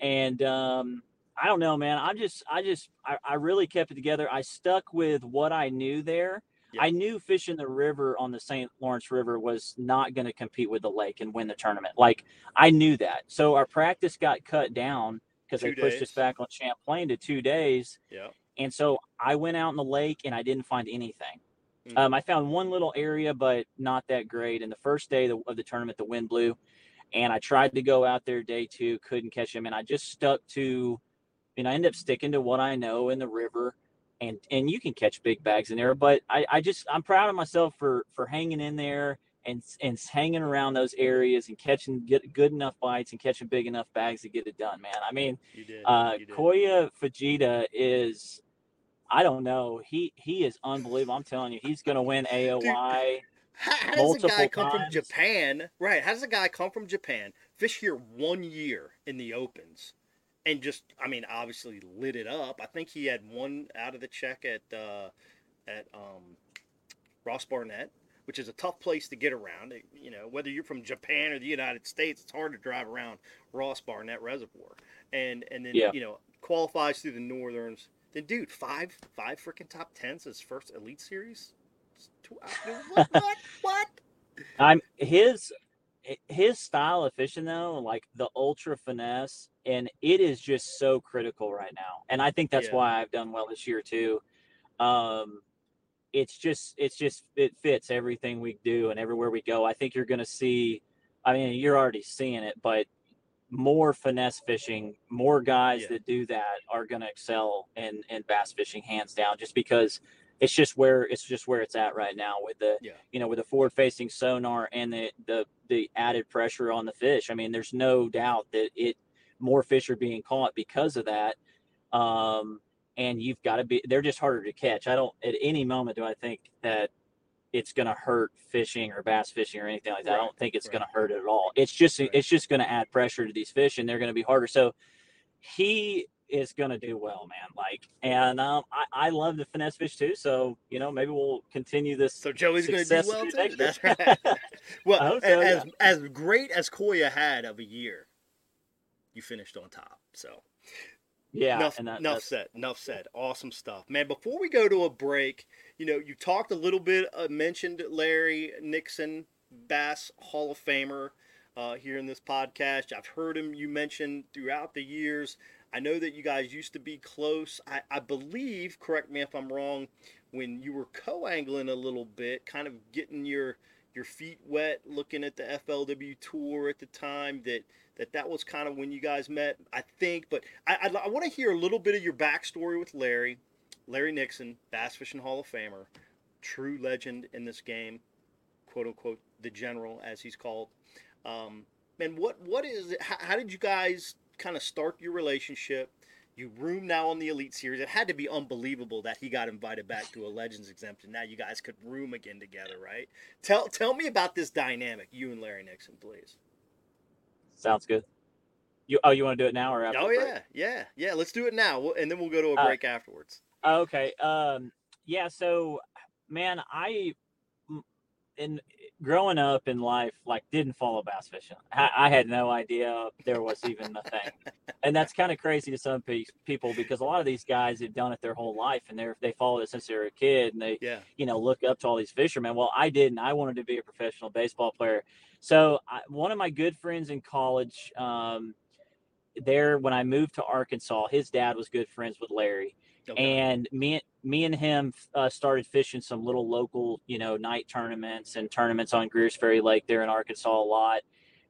and um, I don't know, man. I'm just, I just, I, I really kept it together. I stuck with what I knew there. Yeah. I knew fishing the river on the St. Lawrence River was not going to compete with the lake and win the tournament. Like I knew that. So our practice got cut down because they pushed days. us back on Champlain to two days. yeah. And so I went out in the lake and I didn't find anything. Mhm. Um, I found one little area, but not that great. And the first day of the, of the tournament, the wind blew, and I tried to go out there day two, couldn't catch him, and I just stuck to, and I ended up sticking to what I know in the river, and and you can catch big bags in there, but I, I just I'm proud of myself for for hanging in there and and hanging around those areas and catching get good enough bites and catching big enough bags to get it done, man. I mean, You did. uh, you did. Kyoya Fujita is, I don't know. He he is unbelievable. I'm telling you, he's gonna win AOY. How, how does a guy multiple come from. Japan? Right. How does a guy come from Japan, fish here one year in the opens, and just, I mean, obviously lit it up. I think he had one out of the check at uh, at um, Ross Barnett, which is a tough place to get around. It- you know, whether you're from Japan or the United States, it's hard to drive around Ross Barnett Reservoir, and and then Yeah. you know qualifies through the Northerns. Then, dude, five five freaking top tens his first Elite Series. What? what? what? I'm his his style of fishing though, like the ultra finesse, and it is just so critical right now. And I think that's Yeah. why I've done well this year too. Um, it's just it's just it fits everything we do and everywhere we go. I think you're going to see. I mean, you're already seeing it, but more finesse fishing, more guys Yeah. that do that are going to excel in in bass fishing hands down. Just because it's just where it's just where it's at right now with the Yeah. you know with the forward facing sonar and the the the added pressure on the fish. I mean, there's no doubt that it more fish are being caught because of that. Um, and you've got to be they're just harder to catch. I don't at any moment do I think that it's going to hurt fishing or bass fishing or anything like that. I don't think it's right. going to hurt it at all. It's just Right. it's just going to add pressure to these fish and they're going to be harder. So he is going to do well, man. Like, and um, I, I love the finesse fish too. So you know, maybe we'll continue this. So Joey's going to do well too. That's right. well, I hope a- so, as as great as Kyoya had of a year, you finished on top. So yeah, enough, and that, enough said. Enough said. Awesome stuff, man. Before we go to a break, you know, you talked a little bit, uh, mentioned Larry Nixon, Bass Hall of Famer, uh, here in this podcast. I've heard him you mentioned throughout the years. I know that you guys used to be close. I, I believe, correct me if I'm wrong, when you were co-angling a little bit, kind of getting your your feet wet, looking at the FLW tour at the time. That that that was kind of when you guys met, I think. But I I, I want to hear a little bit of your backstory with Larry, Larry Nixon, Bass Fishing Hall of Famer, true legend in this game, quote unquote, the general as he's called. Um, man, what what is it? How, how did you guys kind of start your relationship? You room now on the Elite Series. It had to be unbelievable that he got invited back to a Legends exemption. Now you guys could room again together, right? Tell tell me about this dynamic, you and Larry Nixon, please. Sounds good. You oh, you want to do it now or after? Oh yeah, yeah, yeah. Let's do it now, and then we'll go to a Uh, break afterwards. Okay. Um. Yeah. So, man, I in growing up in life, like didn't follow bass fishing. I, I had no idea there was even a thing, and that's kind of crazy to some pe- people because a lot of these guys have done it their whole life, and they're they followed it since they were a kid, and they Yeah, you know look up to all these fishermen. Well, I didn't. I wanted to be a professional baseball player. So I, one of my good friends in college, um, there when I moved to Arkansas, his dad was good friends with Larry okay. and me me and him uh, started fishing some little local you know night tournaments and tournaments on Greers Ferry Lake there in Arkansas a lot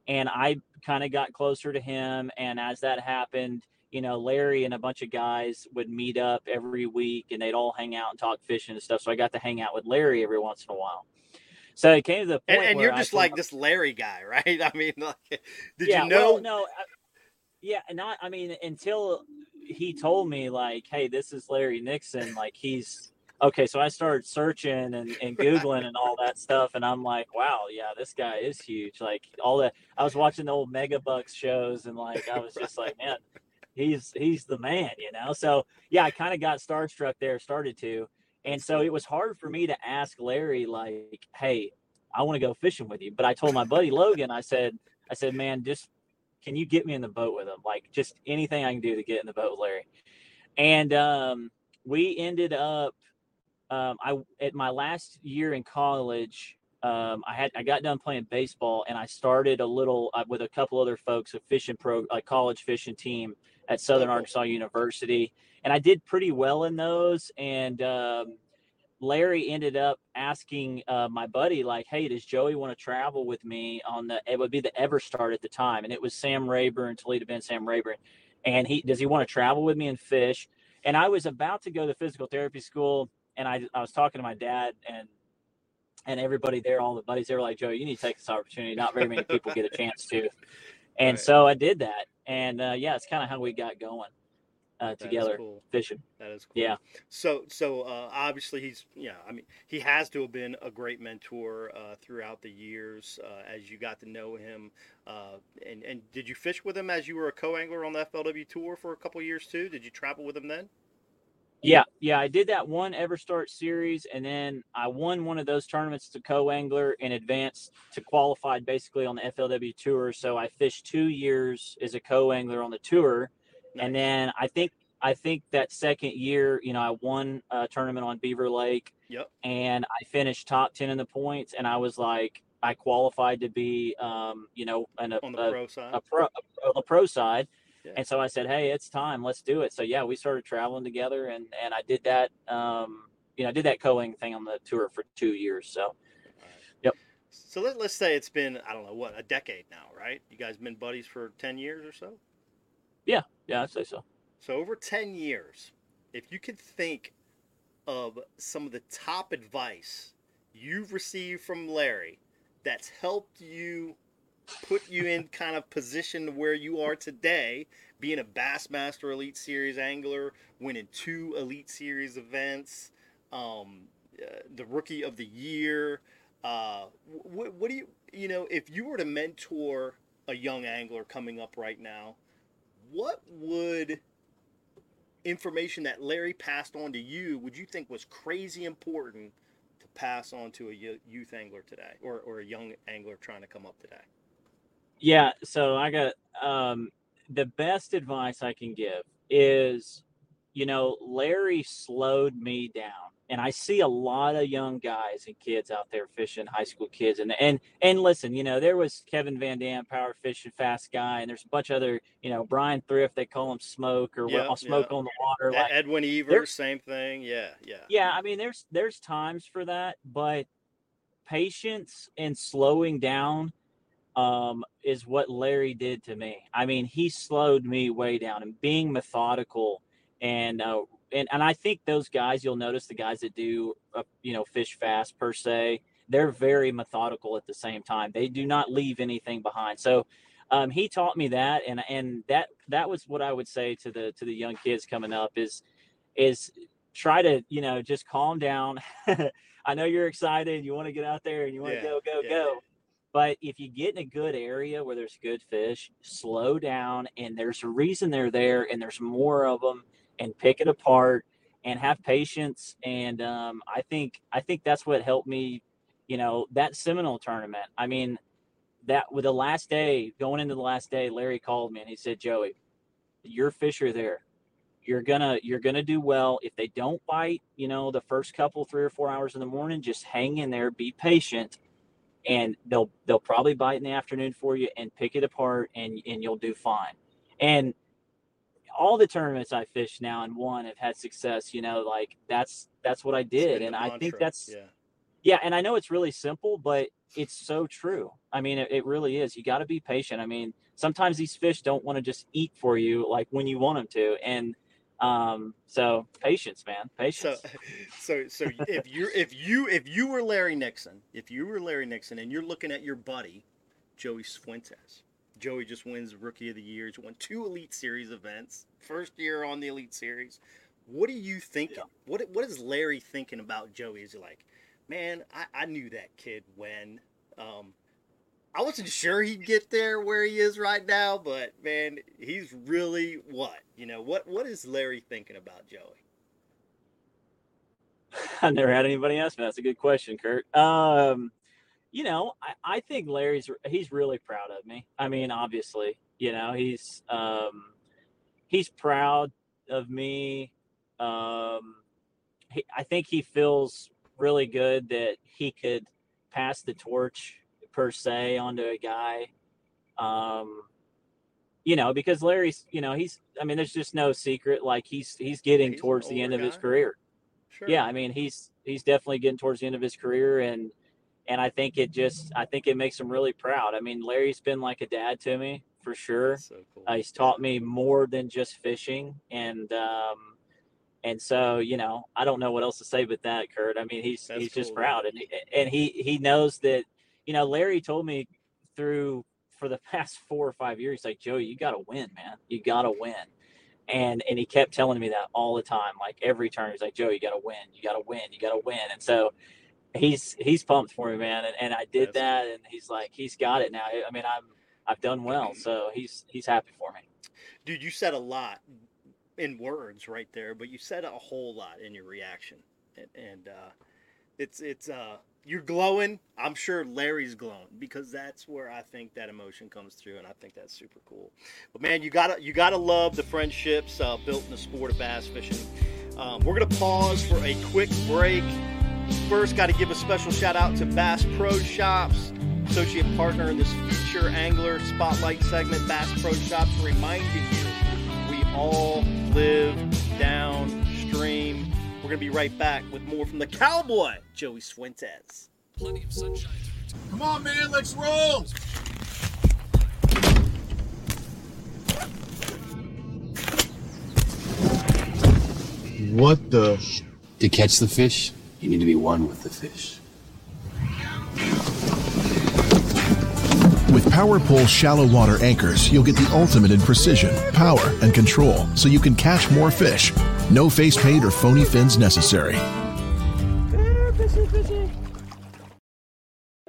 and I kind of got closer to him and as that happened you know Larry and a bunch of guys would meet up every week and they'd all hang out and talk fishing and stuff so I got to hang out with Larry every once in a while so it came to the point and, and you're just like this Larry guy, right? I mean, like, did yeah, you know? Well, no, I, yeah, not. I mean, until he told me like, "Hey, this is Larry Nixon." Like, he's okay. So I started searching and, and googling and all that stuff, and I'm like, "Wow, yeah, this guy is huge." Like all that. I was watching the old Mega Bucks shows, and like I was just like, "Man, he's he's the man," you know. So yeah, I kind of got starstruck there. Started to. And so it was hard for me to ask Larry, like, hey, I want to go fishing with you. But I told my buddy Logan, I said, I said, man, just can you get me in the boat with him? Like just anything I can do to get in the boat with Larry. And um, we ended up um, I at my last year in college, um, I had I got done playing baseball and I started a little uh, with a couple other folks a fishing pro a college fishing team at Southern. Arkansas University, and I did pretty well in those. And um, Larry ended up asking uh, my buddy, like, "Hey, does Joey want to travel with me on the? It would be the EverStart at the time, and it was Sam Rayburn, Toledo Bend, Sam Rayburn, and he does he want to travel with me and fish? And I was about to go to physical therapy school, and I I was talking to my dad and and everybody there, all the buddies, they were like, "Joey, you need to take this opportunity. Not very many people get a chance to." And Right. so I did that, and uh, yeah, it's kind of how we got going uh, together cool. fishing. That is cool. Yeah. So so uh, obviously he's yeah I mean he has to have been a great mentor uh, throughout the years uh, as you got to know him. Uh, and and did you fish with him as you were a co-angler on the FLW tour for a couple years too? Did you travel with him then? Yeah, yeah, I did that one EverStart series, and then I won one of those tournaments to co-angler and advanced to qualified basically on the FLW tour. So I fished two years as a co-angler on the tour, and then I think I think that second year, you know, I won a tournament on Beaver Lake, Yep. and I finished top ten in the points, and I was like, I qualified to be, um, you know, an, a, on the a, pro side. a pro on the pro side. Yeah. And so I said, "Hey, it's time. Let's do it." So yeah, we started traveling together, and and I did that. Um, you know, I did that coing thing on the tour for two years. So Yep. So let, let's say it's been I don't know what a decade now, right? You guys been buddies for ten years or so. Yeah, yeah, I'd say so. So over 10 years, if you could think of some of the top advice you've received from Larry that's helped you put you in kind of position where you are today, being a Bassmaster Elite Series angler, winning two Elite Series events, um, uh, the Rookie of the Year. Uh, what, what do you, you know, if you were to mentor a young angler coming up right now, what would information that Larry passed on to you would you think was crazy important to pass on to a youth angler today or, or a young angler trying to come up today? Yeah, so I got um, the best advice I can give is, you know, Larry slowed me down, and I see a lot of young guys and kids out there fishing, high school kids, and and and listen, you know, there was Kevin VanDam, power fishing, fast guy, and there's a bunch of other, you know, Bryan Thrift, they call him Smoke or what, Smoke yeah. on the water, like Edwin Evers, same thing. Yeah, yeah. yeah i mean there's there's times for that but patience and slowing down um is what larry did to me i mean he slowed me way down and being methodical and uh and, and i think those guys you'll notice the guys that do uh, you know fish fast per se they're very methodical at the same time they do not leave anything behind so um, he taught me that, and and that that was what I would say to the to the young kids coming up is is try to you know just calm down. I know you're excited, you want to get out there and you want to Yeah, go go yeah. go. But if you get in a good area where there's good fish, slow down and there's a reason they're there and there's more of them and pick it apart and have patience. And um, I think I think that's what helped me, you know, that Seminole tournament. I mean, that with the last day, going into the last day, Larry called me and he said, Joey, your fish are there. You're gonna you're gonna do well. If they don't bite, you know, the first couple three or four hours in the morning, just hang in there, be patient and they'll they'll probably bite in the afternoon for you and pick it apart and and you'll do fine and all the tournaments i fish now and won have had success you know like that's that's what i did. and i think that's yeah. yeah and i know it's really simple but it's so true. I mean it, it really is. You got to be patient. I mean sometimes these fish don't want to just eat for you like when you want them to. And um so patience man So, patience. so, so if you're if you if you were Larry Nixon, if you were Larry Nixon, and you're looking at your buddy, Joey Cifuentes, Joey just wins Rookie of the Year. He's won two Elite Series events, first year on the Elite Series. What are you thinking? What what is Larry thinking about Joey? Is he like, man, I, I knew that kid when. Um, I wasn't sure he'd get there where he is right now, but man, he's really what? You know, what what is Larry thinking about Joey? I've never had anybody ask me. That's a good question, Kurt. Um, you know, I, I think Larry's he's really proud of me. I mean, obviously, you know, he's um, he's proud of me. Um, he, I think he feels really good that he could pass the torch per se onto a guy. Um, you know, because Larry's, you know, he's. I mean, there's just no secret. Like he's he's getting He's towards the end older of his career Sure. yeah i mean he's he's definitely getting towards the end of his career and and i think it just i think it makes him really proud. I mean larry's been like a dad to me for sure. So cool. uh, he's taught me more than just fishing and um and so you know i don't know what else to say but that kurt. I mean he's That's he's just proud man. and he, and he he knows that you know larry told me through for the past four or five years like joey you gotta win man. You gotta win. And and he kept telling me that all the time like every turn he's like joe you gotta win. You gotta win. You gotta win. And so he's he's pumped for me man and, and i did that and he's like he's got it now i mean i'm i've done well so he's he's happy for me Dude, you said a lot in words right there, but you said a whole lot in your reaction. And, and uh, it's it's uh you're glowing. I'm sure Larry's glowing because that's where I think that emotion comes through, and I think that's super cool. But man, you gotta you gotta love the friendships uh, built in the sport of bass fishing. Um, we're gonna pause for a quick break. First, got to give a special shout out to Bass Pro Shops, associate partner in this feature angler spotlight segment. Bass Pro Shops reminding you we all live downstream. We're gonna be right back with more from the cowboy Joey Cifuentes. Plenty of sunshine. Come on, man, let's roll. What the? To catch the fish, you need to be one with the fish. With PowerPole shallow water anchors, you'll get the ultimate in precision, power, and control so you can catch more fish. No face paint or phony fins necessary.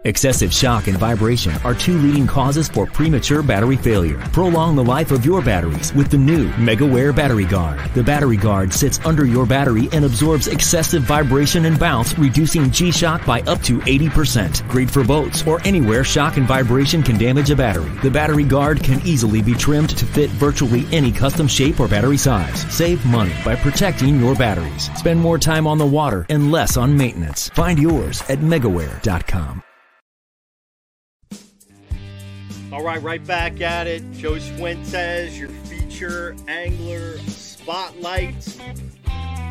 Excessive shock and vibration are two leading causes for premature battery failure. Prolong the life of your batteries with the new MegaWare Battery Guard. The battery guard sits under your battery and absorbs excessive vibration and bounce, reducing G-shock by up to 80%. Great for boats or anywhere shock and vibration can damage a battery. The battery guard can easily be trimmed to fit virtually any custom shape or battery size. Save money by protecting your batteries. Spend more time on the water and less on maintenance. Find yours at megaware.com. All right, right back at it. Joey Cifuentes, your feature angler spotlight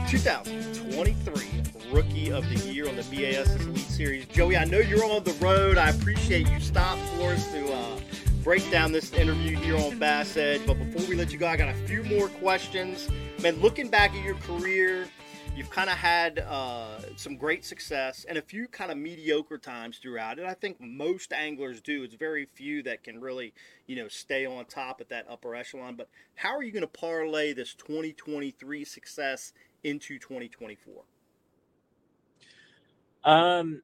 2023 Rookie of the Year on the BAS Elite Series. Joey, I know you're on the road. I appreciate you stopped for us to uh, break down this interview here on Bass Edge. But before we let you go, I got a few more questions. Man, looking back at your career, you've kind of had uh, some great success and a few kind of mediocre times throughout and I think most anglers do. It's very few that can really, you know, stay on top at that upper echelon. But how are you going to parlay this 2023 success into 2024? Um,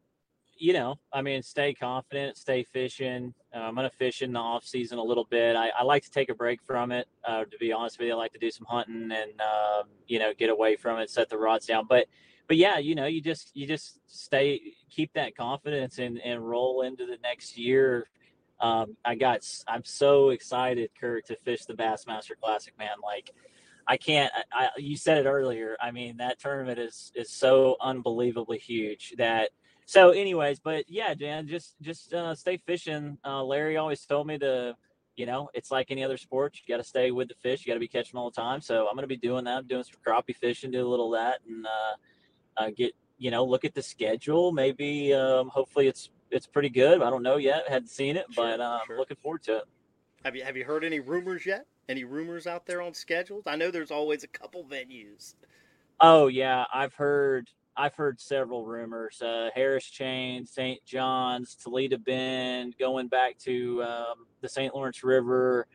you know, I mean, stay confident, stay fishing. Uh, I'm to fish in the off season a little bit. I, I like to take a break from it. Uh, to be honest with you, I like to do some hunting and, um, you know, get away from it, set the rods down. But, but yeah, you know, you just, you just stay, keep that confidence and, and roll into the next year. Um, I got, I'm so excited, Kurt, to fish the Bassmaster Classic, man. Like, I can't. I, you said it earlier. I mean, that tournament is is so unbelievably huge that so anyways but yeah dan just just uh, stay fishing. Uh, larry always told me to you know it's like any other sport you got to stay with the fish you got to be catching all the time. So i'm going to be doing that I'm doing some crappie fishing do a little of that and uh, uh, get you know look at the schedule. Maybe um, hopefully it's it's pretty good. I don't know yet hadn't seen it sure, but um, sure. looking forward to it. Have you have you heard any rumors yet? Any rumors out there on schedules? I know there's always a couple venues. Oh yeah i've heard I've heard several rumors. Uh, Harris Chain, St. John's, Toledo Bend, going back to um, the St. Lawrence River.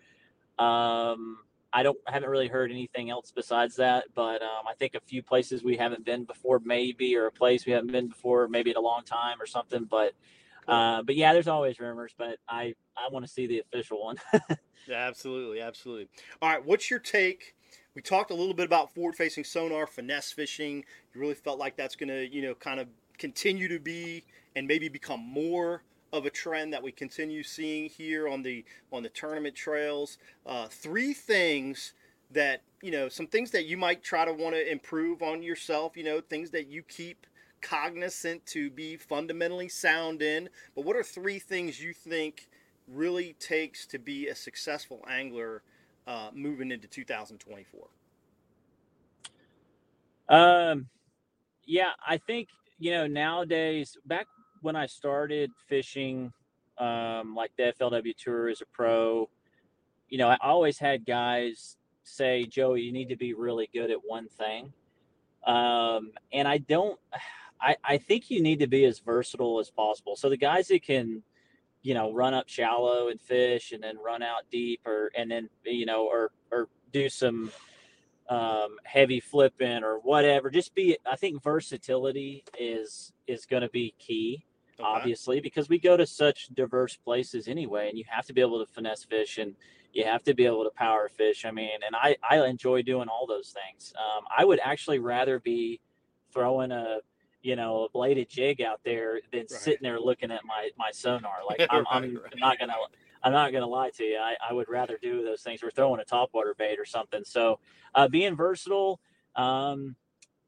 Um, I don't I haven't really heard anything else besides that, but um, I think a few places we haven't been before, maybe, or a place we haven't been before, maybe in a long time or something. But uh, but yeah, there's always rumors, but I I want to see the official one. yeah, absolutely, absolutely. All right, what's your take? We talked a little bit about forward facing sonar, finesse fishing. You really felt like that's going to, you know, kind of continue to be and maybe become more of a trend that we continue seeing here on the on the tournament trails. Uh, three things that you know, some things that you might try to want to improve on yourself. You know, things that you keep cognizant to be fundamentally sound in. But what are three things you think really takes to be a successful angler uh, moving into 2024? Um, yeah, I think you know nowadays. Back when I started fishing, um, like the FLW Tour as a pro, you know, I always had guys say, "Joey, you need to be really good at one thing," um, and I don't. I, I think you need to be as versatile as possible. So the guys that can you know, run up shallow and fish and then run out deep or, and then, you know, or, or do some um, heavy flipping or whatever. Just be, I think versatility is, is going to be key, okay. obviously, because we go to such diverse places anyway, and you have to be able to finesse fish and you have to be able to power fish. I mean, and I, I enjoy doing all those things. Um, I would actually rather be throwing a, you know, a bladed jig out there than right. sitting there looking at my my sonar. Like I'm, right, I'm right. not gonna I'm not gonna lie to you. I, I would rather do those things or throwing a topwater bait or something. So uh, being versatile, um,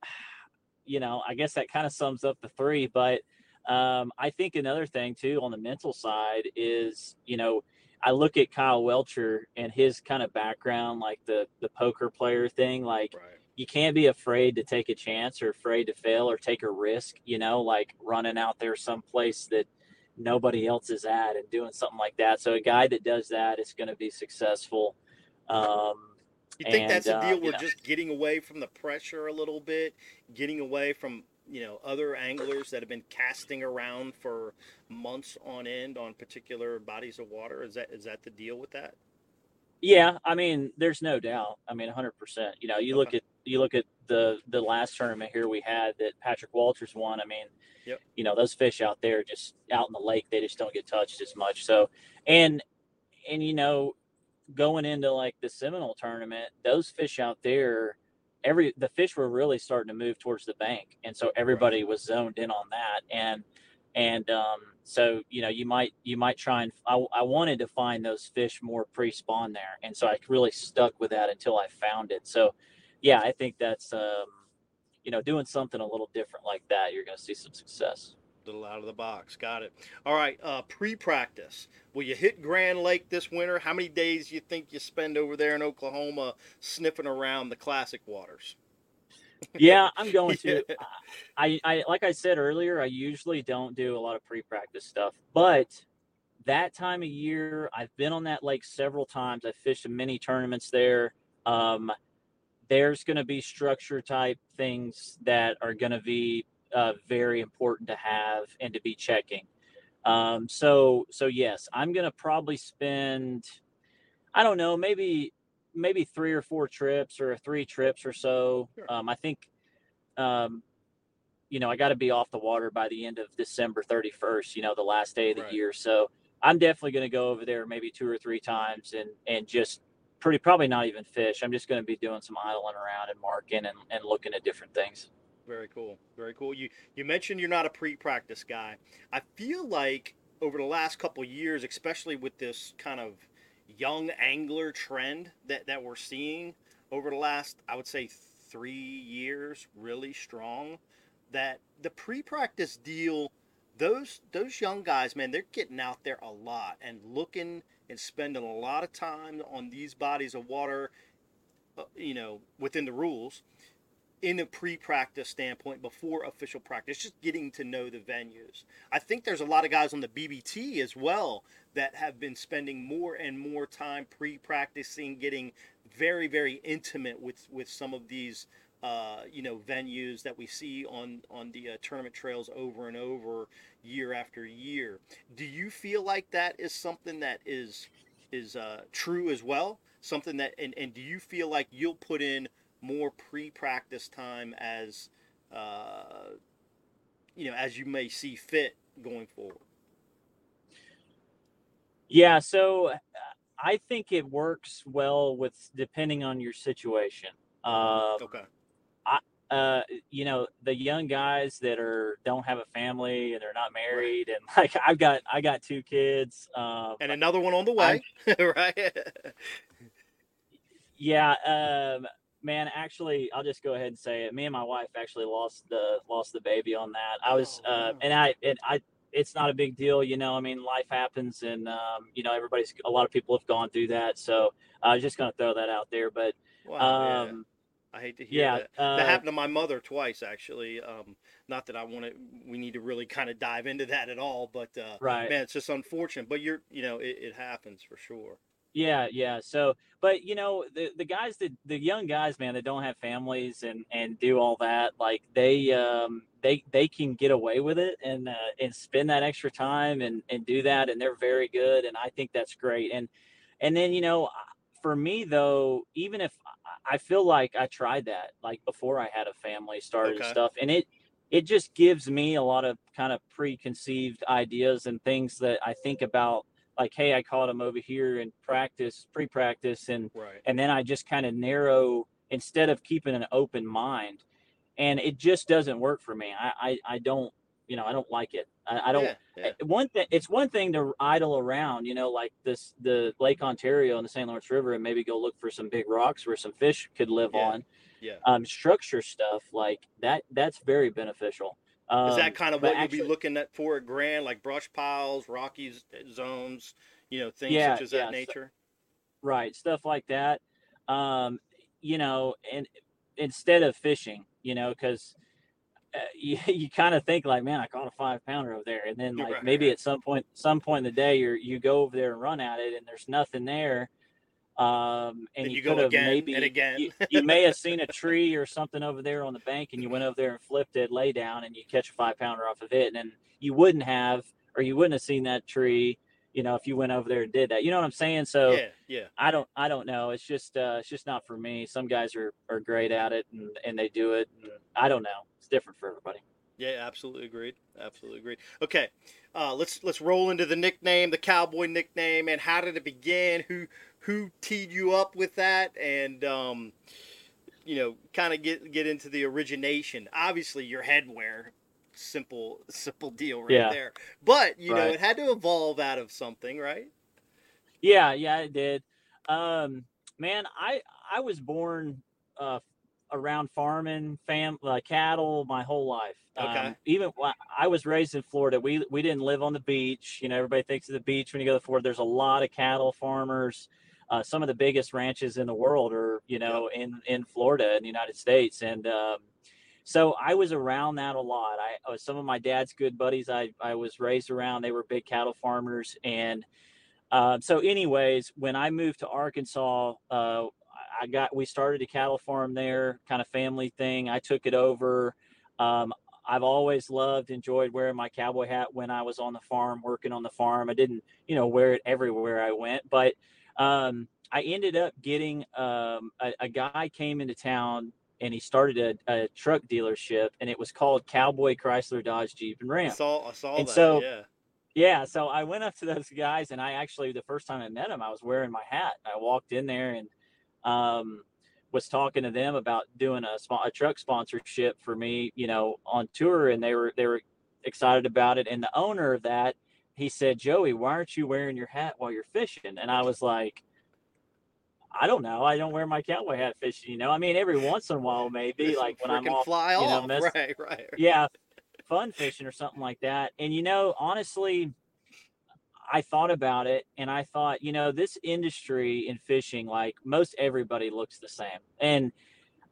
you know, I guess that kind of sums up the three. But um, I think another thing too on the mental side is, you know, I look at Kyle Welcher and his kind of background, like the the poker player thing, like. You can't be afraid to take a chance or afraid to fail or take a risk, you know, like running out there someplace that nobody else is at and doing something like that. So a guy that does that is going to be successful. Um, you think and, that's a deal uh, where know. just getting away from the pressure a little bit, getting away from you know other anglers that have been casting around for months on end on particular bodies of water. Is that is that the deal with that? Yeah, I mean, there's no doubt. I mean, 100%. You know, you okay. look at you look at the the last tournament here we had that Patrick Walters won. I mean, yep. you know those fish out there just out in the lake, they just don't get touched as much. So, and and you know, going into like the Seminole tournament, those fish out there, every the fish were really starting to move towards the bank, and so everybody right. was zoned in on that. And and um, so you know you might you might try and I, I wanted to find those fish more pre-spawn there, and so I really stuck with that until I found it. So yeah, I think that's um, you know doing something a little different like that, you're going to see some success. A little out of the box. Got it. All right. Uh, pre-practice. Will you hit Grand Lake this winter? How many days you think you spend over there in Oklahoma sniffing around the classic waters? yeah, I'm going to. yeah. I, I like I said earlier, I usually don't do a lot of pre-practice stuff, but that time of year, I've been on that lake several times. I fished in many tournaments there. Um, there's going to be structure type things that are going to be uh, very important to have and to be checking. Um, so so yes, I'm going to probably spend I don't know maybe maybe three or four trips or three trips or so. Sure. Um, I think um, you know I got to be off the water by the end of December 31st. You know the last day of the Right. year. So I'm definitely going to go over there maybe two or three times and and just pretty probably not even fish. I'm just going to be doing some idling around and marking and, and looking at different things. Very cool. Very cool. You you mentioned you're not a pre-practice guy. I feel like over the last couple years, especially with this kind of young angler trend that, that we're seeing over the last, I would say, three years, really strong, that the pre-practice deal, those those young guys, man, they're getting out there a lot and looking and spending a lot of time on these bodies of water, uh, you know, within the rules in a pre-practice standpoint before official practice just getting to know the venues. I think there's a lot of guys on the BPT as well that have been spending more and more time pre-practicing getting very very intimate with with some of these uh, you know venues that we see on on the uh, tournament trails over and over year after year. Do you feel like that is something that is is uh, true as well? Something that and, and do you feel like you'll put in more pre-practice time as uh, you know as you may see fit going forward? Yeah, so uh, I think it works well with depending on your situation. Um, okay uh, you know, the young guys that are don't have a family and they're not married, and like I've got I got two kids. Um, and another one on the way right yeah, um, man. Actually, I'll just go ahead and say it. Me and my wife actually lost the lost the baby on that. I was, Oh, uh, and I and I. It's not a big deal, you know. I mean, life happens, and um, you know, everybody's a lot of people have gone through that. So I was just going to throw that out there. But wow, um. I hate to hear yeah, that uh, that happened to my mother twice actually um, not that i want to we need to really kind of dive into that at all but uh, Right. man it's just unfortunate but you're you know it, it happens for sure Yeah, yeah. So, but you know, the the guys that the young guys, man, that don't have families and and do all that, like they um they they can get away with it and uh, and spend that extra time and and do that, and they're very good, and I think that's great. And and then you know, for me though, even if I feel like I tried that like before I had a family started and Okay. stuff, and it it just gives me a lot of kind of preconceived ideas and things that I think about like hey i caught him over here in practice pre-practice and right and then i just kind of narrow instead of keeping an open mind and it just doesn't work for me i i, I don't you know i don't like it i, I don't yeah, yeah. one thing it's one thing to idle around you know like this the lake ontario and the st lawrence river and maybe go look for some big rocks where some fish could live Yeah. on yeah um structure stuff like that that's very beneficial um, Is that kind of what you'll be looking at for at Grand, like brush piles, rocky zones, you know, things such as that so- nature? right stuff like that um you know and instead of fishing you know because uh, you, you kind of think like man i caught a five pounder over there and then like right, maybe right. at some point some point in the day you're you go over there and run at it and there's nothing there um and you, you go could have again maybe and again. you, you may have seen a tree or something over there on the bank and you went over there and flipped it lay down and you catch a five pounder off of it and then you wouldn't have or you wouldn't have seen that tree you know if you went over there and did that you know what i'm saying so yeah, yeah. I don't I don't know. It's just uh it's just not for me. Some guys are are great at it and and they do it. And I don't know. It's different for everybody. Yeah, absolutely agreed. Absolutely agreed. Okay, uh, let's let's roll into the nickname, the cowboy nickname, and how did it begin? Who who teed you up with that? And um, you know, kind of get get into the origination. Obviously, your headwear, simple simple deal right Yeah. there. But you know, it had to evolve out of something, right? Yeah, yeah, it did. Um man, I I was born uh around farming, fam uh, cattle my whole life. Okay. Um, even I was raised in Florida. We we didn't live on the beach. You know, everybody thinks of the beach when you go to Florida. There's a lot of cattle farmers. Uh, some of the biggest ranches in the world are, you know, in in Florida in the United States, and um, so I was around that a lot. I uh, some of my dad's good buddies. I I was raised around. They were big cattle farmers, and uh, so anyways, when I moved to Arkansas, uh, I got we started a cattle farm there, kind of family thing. I took it over. Um, I've always loved, enjoyed wearing my cowboy hat when I was on the farm, working on the farm. I didn't, you know, wear it everywhere I went, but um, I ended up getting um, a, a, guy came into town and he started a, a, truck dealership, and it was called Cowboy Chrysler Dodge Jeep and Ram. I saw, I saw and that. So, yeah. Yeah, so I went up to those guys, and I actually the first time I met him, I was wearing my hat. I walked in there and um, was talking to them about doing a, a truck sponsorship for me, you know, on tour, and they were they were excited about it. And the owner of that, he said, "Joey, why aren't you wearing your hat while you're fishing?" And I was like, I don't know. I don't wear my cowboy hat fishing. You know, I mean, every once in a while, maybe like when I'm off, fly you know, off. mess, right, right. yeah, fun fishing or something like that. And you know, honestly, I thought about it and I thought, you know, this industry in fishing, like most everybody looks the same. And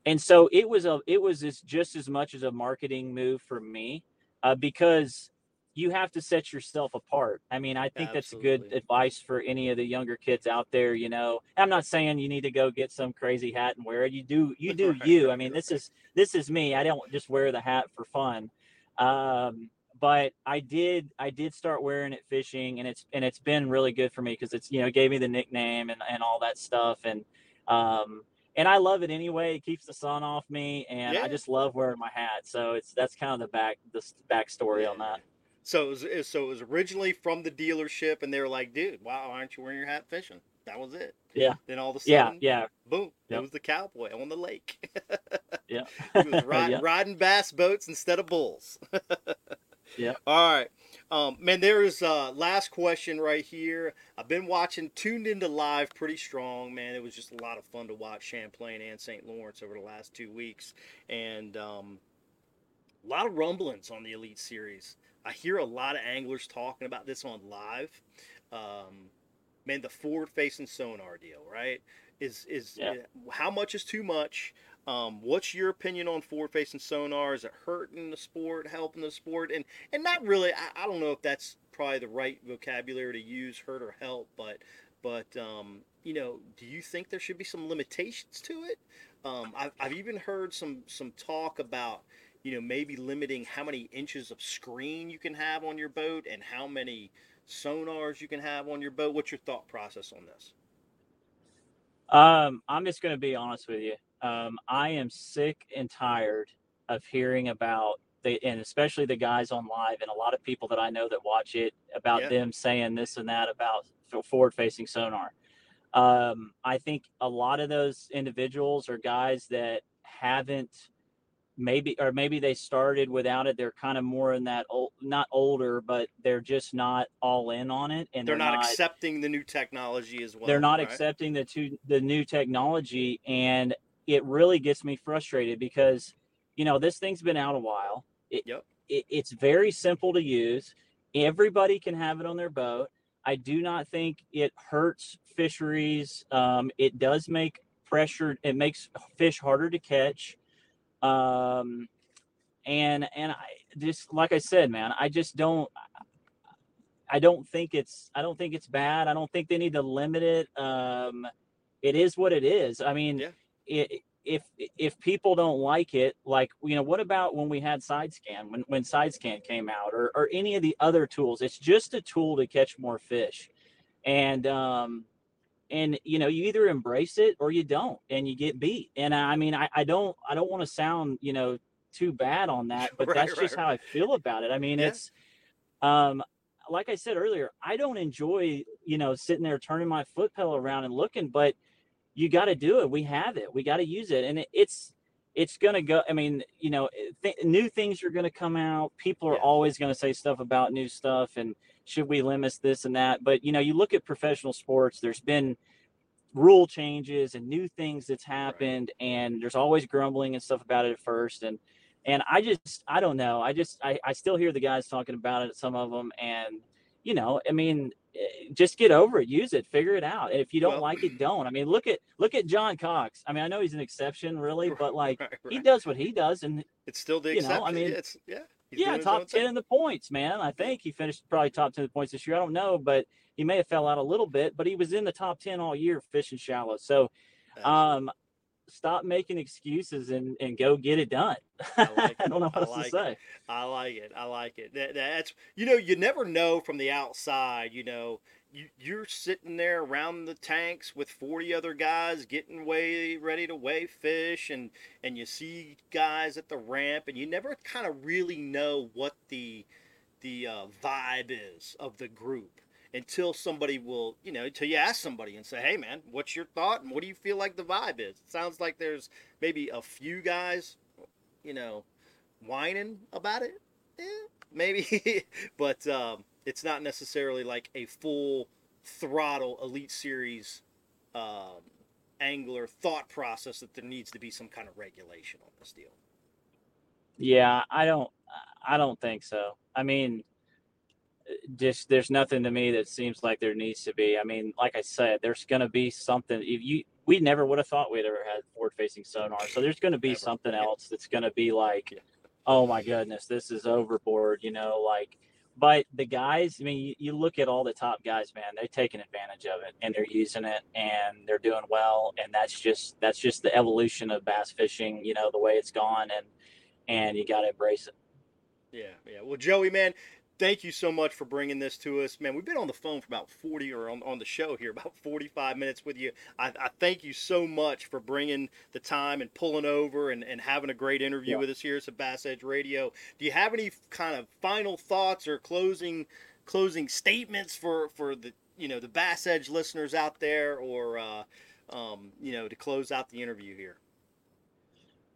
and so it was a it was just as much as a marketing move for me uh, because you have to set yourself apart. I mean, I think that's good advice for any of the younger kids out there. You know, I'm not saying you need to go get some crazy hat and wear it. You do, you do Right, you. I mean, this is this is me. I don't just wear the hat for fun. Um, but I did, I did start wearing it fishing, and it's and it's been really good for me because it's you know gave me the nickname and and all that stuff, and um, and I love it anyway. It keeps the sun off me, and Yeah. I just love wearing my hat. So it's that's kind of the back the backstory on that. So it was, so it was originally from the dealership, and they were like, "Dude, why aren't you wearing your hat fishing?" That was it. Yeah. Then all of a Yeah, sudden, yeah, yeah. boom! It was the cowboy on the lake. yeah. he was riding, Yeah. riding bass boats instead of bulls. Yeah. All right. Um, man, there's uh, last question right here. I've been watching, tuned into live pretty strong, man. It was just a lot of fun to watch Champlain and St. Lawrence over the last two weeks. And um, a lot of rumblings on the Elite Series. I hear a lot of anglers talking about this on live. Um, man, the forward facing sonar deal, right? Is is Yeah. how much is too much? Um, what's your opinion on forward facing sonar? Is it hurting the sport, helping the sport? And and not really. I, I don't know if that's probably the right vocabulary to use, hurt or help, but but um, you know, do you think there should be some limitations to it? Um, I've, I've even heard some some talk about you know maybe limiting how many inches of screen you can have on your boat and how many sonars you can have on your boat. What's your thought process on this? Um, I'm just going to be honest with you. Um, I am sick and tired of hearing about the, and especially the guys on live and a lot of people that I know that watch it about Yeah. them saying this and that about forward facing sonar. Um, I think a lot of those individuals are guys that haven't maybe or maybe they started without it they're kind of more in that old not older but they're just not all in on it and They're, not, accepting the new technology as well. they're not right? accepting the two the new technology and it really gets me frustrated because you know this thing's been out a while it, Yep. it, it's very simple to use everybody can have it on their boat i do not think it hurts fisheries um, it does make pressure it makes fish harder to catch um, and and i just like i said man i just don't I don't think it's I don't think it's bad. I don't think they need to limit it. Um, it is what it is. I mean, Yeah. it, if if people don't like it, like you know, what about when we had side scan when when side scan came out or or any of the other tools? It's just a tool to catch more fish, and um, and you know, you either embrace it or you don't, and you get beat. And I mean, I I don't I don't want to sound you know too bad on that, but Right, that's right, just how I feel about it. I mean, Yeah. it's um like I said earlier, I don't enjoy, you know, sitting there turning my foot pedal around and looking, but you got to do it. We have it. We got to use it. And it, it's, it's going to go. I mean, you know, th- new things are going to come out. People are Yeah. always going to say stuff about new stuff and should we limit this and that. But, you know, you look at professional sports, there's been rule changes and new things that's happened. And there's always grumbling and stuff about it at first. And, and I just, I don't know. I just, I, I still hear the guys talking about it, some of them. And, you know, I mean, eh, just get over it, use it, figure it out. And if you don't Well- like it, don't. I mean, look at, look at John Cox. I mean, I know he's an exception really, but like Right, he does what he does. And It's still the you know, I mean, it's, yeah. He's yeah, top 10 in the points, man. I think he finished probably top 10 in the points this year. I don't know, but he may have fell out a little bit, but he was in the top 10 all year fishing shallow. So, um, stop making excuses and, and go get it done. I, like I don't know what else like to say. It. I like it. I like it. That, that's you know you never know from the outside. You know you're sitting there around the tanks with 40 other guys getting way ready to weigh fish and and you see guys at the ramp and you never kind of really know what the the uh, vibe is of the group until somebody will, you know, until you ask somebody and say, hey, man, what's your thought and what do you feel like the vibe is? It sounds like there's maybe a few guys, you know, whining about it. Yeah, maybe. but um, it's not necessarily like a full throttle Elite Series um, angler thought process that there needs to be some kind of regulation on this deal. Yeah, I don't. I don't think so. I mean, just there's nothing to me that seems like there needs to be. I mean, like I said, there's going to be something. If you, we never would have thought we'd ever had forward-facing sonar, so there's going to be something else that's going to be like, oh my goodness, this is overboard. You know, like. But the guys, I mean, you, you look at all the top guys, man. They're taking advantage of it and they're using it and they're doing well. And that's just that's just the evolution of bass fishing. You know, the way it's gone and and you got to embrace it. Yeah, yeah. Well, Joey, man, thank you so much for bringing this to us, man. We've been on the phone for about 40 or on, on the show here about 45 minutes with you. I, I, thank you so much for bringing the time and pulling over and, and having a great interview yeah. with us here at Bass Edge Radio. Do you have any kind of final thoughts or closing closing statements for for the you know the Bass Edge listeners out there, or uh, um, you know to close out the interview here?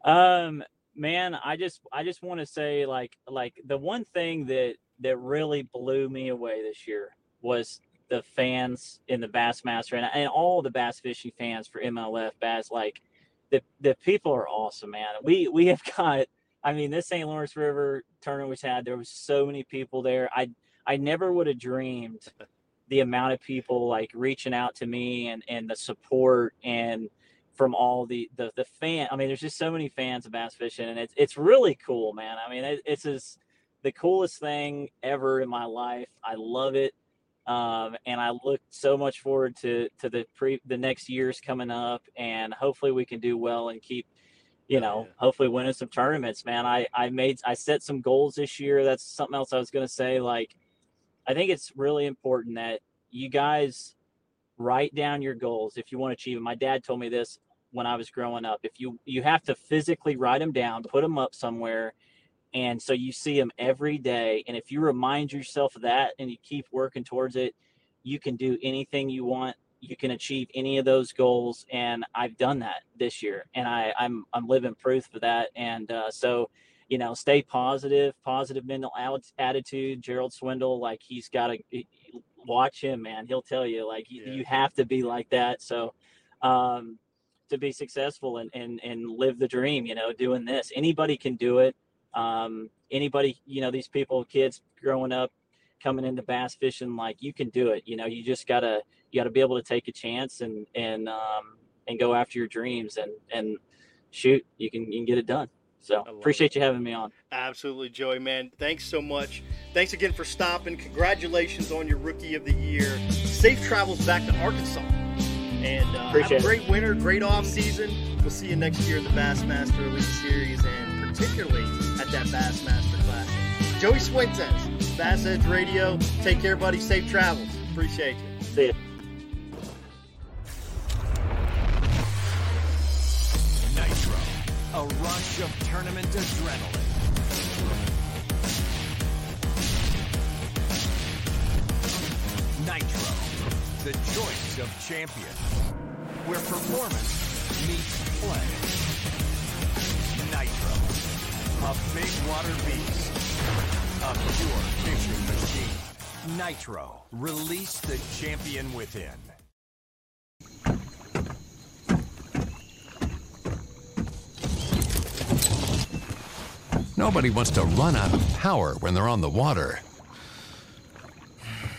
Um, man, I just I just want to say like like the one thing that that really blew me away this year was the fans in the Bassmaster and, and all the bass fishing fans for MLF Bass. Like the the people are awesome, man. We we have got. I mean, this St. Lawrence River tournament we had, there was so many people there. I I never would have dreamed the amount of people like reaching out to me and and the support and from all the the the fan. I mean, there's just so many fans of bass fishing, and it's it's really cool, man. I mean, it, it's just the coolest thing ever in my life. I love it. Um, and I look so much forward to to the pre the next years coming up, and hopefully we can do well and keep, you know, hopefully winning some tournaments. Man, I I made I set some goals this year. That's something else I was gonna say. Like, I think it's really important that you guys write down your goals if you want to achieve them. My dad told me this when I was growing up. If you you have to physically write them down, put them up somewhere, and so you see them every day. And if you remind yourself of that and you keep working towards it, you can do anything you want. You can achieve any of those goals. And I've done that this year, and I, I'm I'm living proof of that. And uh, so, you know, stay positive, positive mental attitude. Gerald Swindle, like he's got to watch him, man. He'll tell you like you, you have to be like that. So, um, to be successful and, and and live the dream, you know, doing this, anybody can do it um, anybody, you know, these people, kids growing up, coming into bass fishing, like you can do it. You know, you just gotta you gotta be able to take a chance and and um, and go after your dreams and and shoot, you can you can get it done. So appreciate it. you having me on. Absolutely, Joey, man. Thanks so much. Thanks again for stopping. Congratulations on your rookie of the year. Safe travels back to Arkansas. And uh, have a great winter, great off season. We'll see you next year in the Bassmaster Elite Series and particularly at that Bassmaster Classic. Joey Cifuentes, Bass Edge Radio. Take care, buddy. Safe travels. Appreciate you. See you. Nitro, a rush of tournament adrenaline. Nitro, the choice of champion, where performance meets play. A big water beast. A pure fishing machine. Nitro. Release the champion within. Nobody wants to run out of power when they're on the water.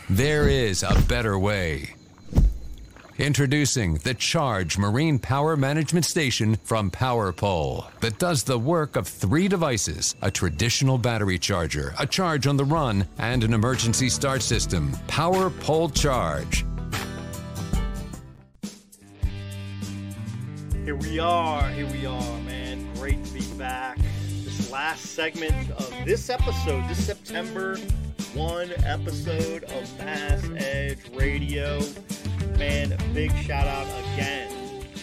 There is a better way. Introducing the Charge Marine Power Management Station from PowerPole that does the work of three devices a traditional battery charger, a charge on the run, and an emergency start system. PowerPole Charge. Here we are. Here we are, man. Great to be back. This last segment of this episode, this September 1 episode of Bass Edge Radio. Man, big shout out again.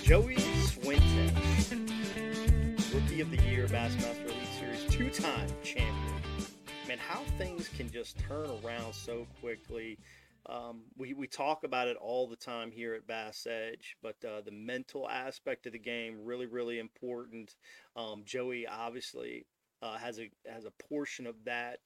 Joey Cifuentes, Rookie of the Year Bassmaster Elite Series, two time champion. Man, how things can just turn around so quickly. Um, we, we talk about it all the time here at Bass Edge, but uh, the mental aspect of the game really, really important. Um, Joey obviously uh, has a has a portion of that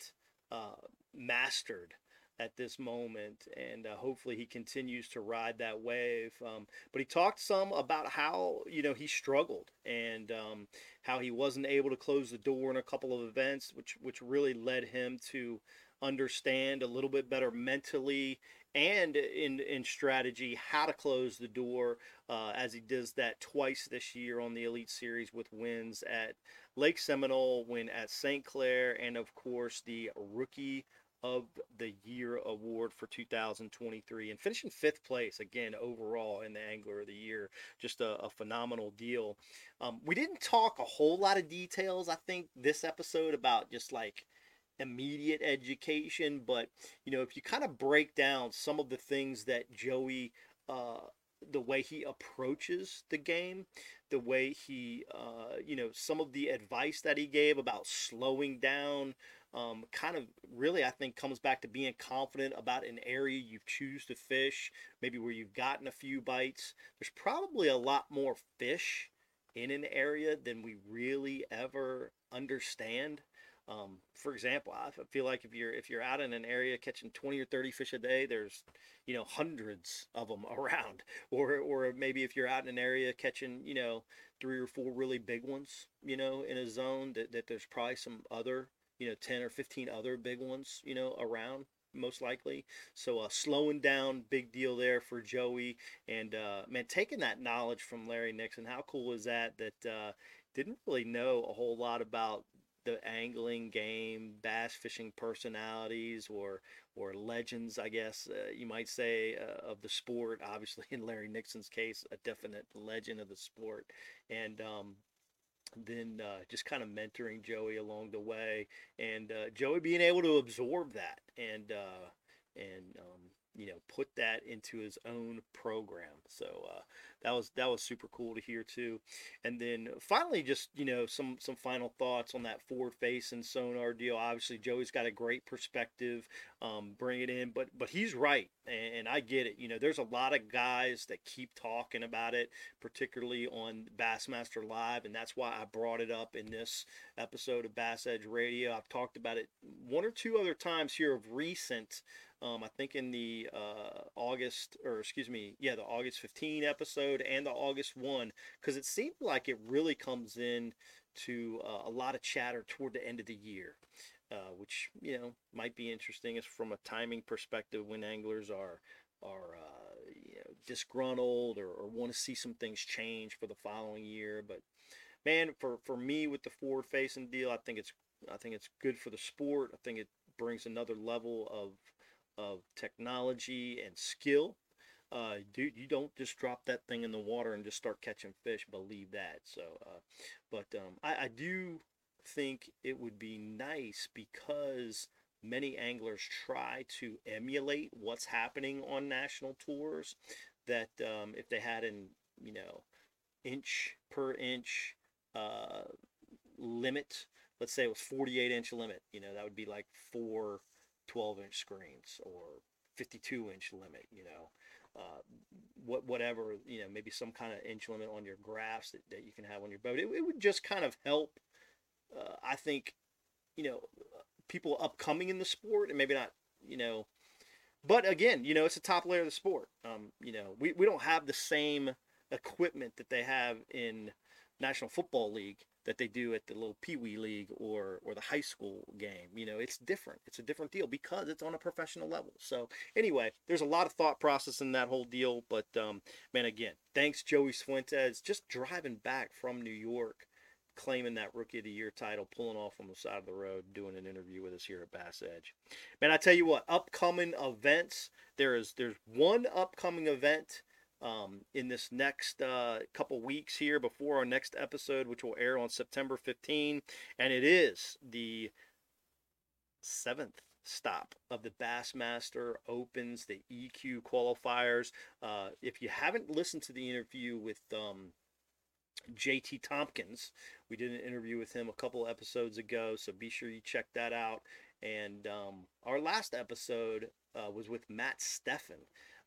uh, mastered at this moment, and uh, hopefully he continues to ride that wave. Um, but he talked some about how you know he struggled and um, how he wasn't able to close the door in a couple of events, which which really led him to understand a little bit better mentally and in in strategy how to close the door uh, as he does that twice this year on the Elite Series with wins at Lake Seminole, win at St. Clair, and of course the Rookie of the Year award for 2023 and finishing fifth place again overall in the Angler of the Year. Just a, a phenomenal deal. Um, we didn't talk a whole lot of details, I think, this episode about just like immediate education, but you know, if you kind of break down some of the things that Joey, uh, the way he approaches the game, the way he, uh, you know, some of the advice that he gave about slowing down, um, kind of really, I think, comes back to being confident about an area you choose to fish, maybe where you've gotten a few bites. There's probably a lot more fish in an area than we really ever understand. Um, for example, I feel like if you're if you're out in an area catching 20 or 30 fish a day, there's you know hundreds of them around. Or or maybe if you're out in an area catching you know three or four really big ones, you know, in a zone that, that there's probably some other you know 10 or 15 other big ones you know around most likely. So uh, slowing down, big deal there for Joey. And uh, man, taking that knowledge from Larry Nixon, how cool is that? That uh, didn't really know a whole lot about the angling game, bass fishing personalities, or or legends, I guess uh, you might say, uh, of the sport. Obviously, in Larry Nixon's case, a definite legend of the sport, and um, then uh, just kind of mentoring Joey along the way, and uh, Joey being able to absorb that and uh, and um, you know put that into his own program. So uh, that was that was super cool to hear too. And then finally, just you know some some final thoughts on that forward face and sonar deal. Obviously, Joey's got a great perspective, um, bring it in, but but he's right, and, and I get it. You know, there's a lot of guys that keep talking about it, particularly on Bassmaster Live, and that's why I brought it up in this episode of Bass Edge Radio. I've talked about it one or two other times here of recent. Um, I think in the uh, August, or excuse me, yeah, the August 15 episode and the August 1, because it seemed like it really comes in to uh, a lot of chatter toward the end of the year, uh, which, you know, might be interesting as from a timing perspective when anglers are are uh, you know, disgruntled or, or want to see some things change for the following year. But man, for, for me with the forward facing deal, I think it's I think it's good for the sport. I think it brings another level of of technology and skill. Uh, dude, you don't just drop that thing in the water and just start catching fish. Believe that. So, uh, but um, I, I do think it would be nice because many anglers try to emulate what's happening on national tours. That um, if they had an you know inch per inch uh, limit, let's say it was 48 inch limit, you know that would be like four 12 inch screens or 52 inch limit, you know, uh, what whatever, you know, maybe some kind of inch limit on your graphs that, that you can have on your boat. It, it would just kind of help, uh, I think, you know, people upcoming in the sport and maybe not, you know, but again, you know, it's a top layer of the sport. Um, you know, we, we don't have the same equipment that they have in National Football League that they do at the little Pee Wee League or or the high school game. You know, it's different. It's a different deal because it's on a professional level. So anyway, there's a lot of thought process in that whole deal. But um, man, again, thanks Joey Cifuentes. Just driving back from New York, claiming that Rookie of the Year title, pulling off on the side of the road, doing an interview with us here at Bass Edge. Man, I tell you what, upcoming events. There is there's one upcoming event um, in this next uh, couple weeks here before our next episode, which will air on September 15. And it is the seventh stop of the Bassmaster Opens, the EQ qualifiers. Uh, if you haven't listened to the interview with um, JT Tompkins, we did an interview with him a couple episodes ago, so be sure you check that out. And um, our last episode uh, was with Matt Stefan,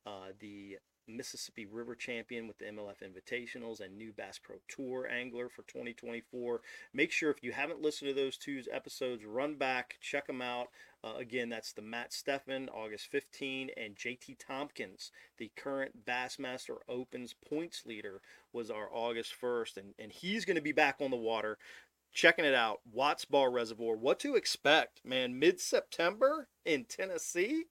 uh, the Mississippi River champion with the MLF Invitationals and new Bass Pro Tour angler for 2024. Make sure if you haven't listened to those two episodes, run back, check them out. Uh, again, that's the Matt Stefan, August 15, and JT Tompkins, the current Bassmaster Opens points leader, was our August 1st, and, and he's going to be back on the water. Checking it out, Watts Bar Reservoir. What to expect, man? Mid September in Tennessee?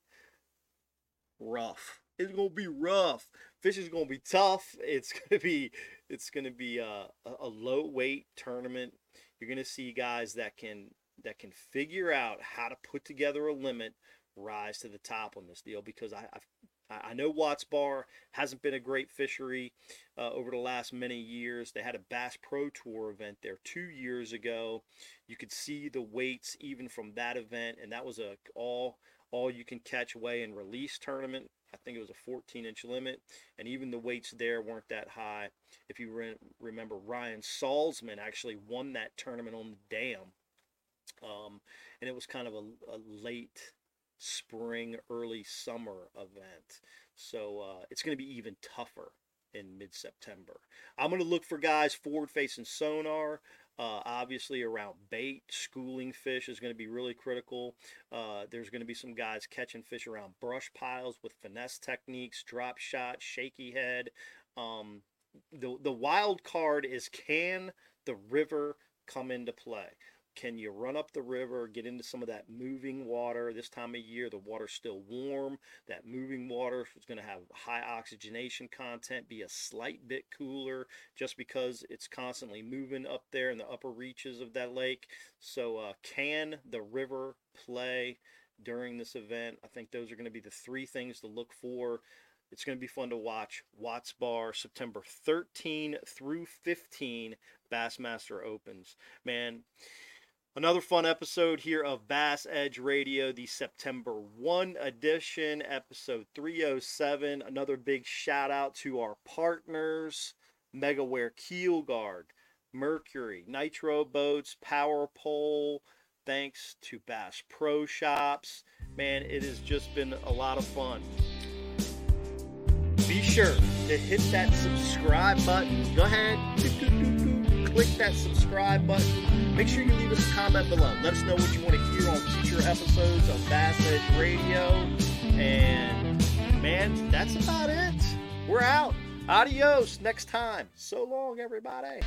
Rough it's gonna be rough. Fishing's gonna be tough. It's gonna be it's gonna be a, a low weight tournament. You're gonna see guys that can that can figure out how to put together a limit, rise to the top on this deal because I I've, I know Watts Bar hasn't been a great fishery uh, over the last many years. They had a Bass Pro Tour event there two years ago. You could see the weights even from that event, and that was a all all you can catch weigh and release tournament. I think it was a 14 inch limit, and even the weights there weren't that high. If you re- remember, Ryan Salzman actually won that tournament on the dam, um, and it was kind of a, a, late spring, early summer event. So uh, it's going to be even tougher in mid September. I'm going to look for guys forward facing sonar. Uh, obviously, around bait, schooling fish is going to be really critical. Uh, there's going to be some guys catching fish around brush piles with finesse techniques, drop shot, shaky head. Um, the the wild card is can the river come into play? Can you run up the river, get into some of that moving water? This time of year, the water's still warm. That moving water is going to have high oxygenation content, be a slight bit cooler just because it's constantly moving up there in the upper reaches of that lake. So, uh, can the river play during this event? I think those are going to be the three things to look for. It's going to be fun to watch. Watts Bar, September 13 through 15, Bassmaster Opens. Man, Another fun episode here of Bass Edge Radio, the September 1 edition, episode 307. Another big shout out to our partners Megaware Keel Guard, Mercury, Nitro Boats, Power Pole. Thanks to Bass Pro Shops. Man, it has just been a lot of fun. Be sure to hit that subscribe button. Go ahead click that subscribe button. Make sure you leave us a comment below. Let us know what you want to hear on future episodes of Bass Edge Radio. And man, that's about it. We're out. Adios next time. So long, everybody.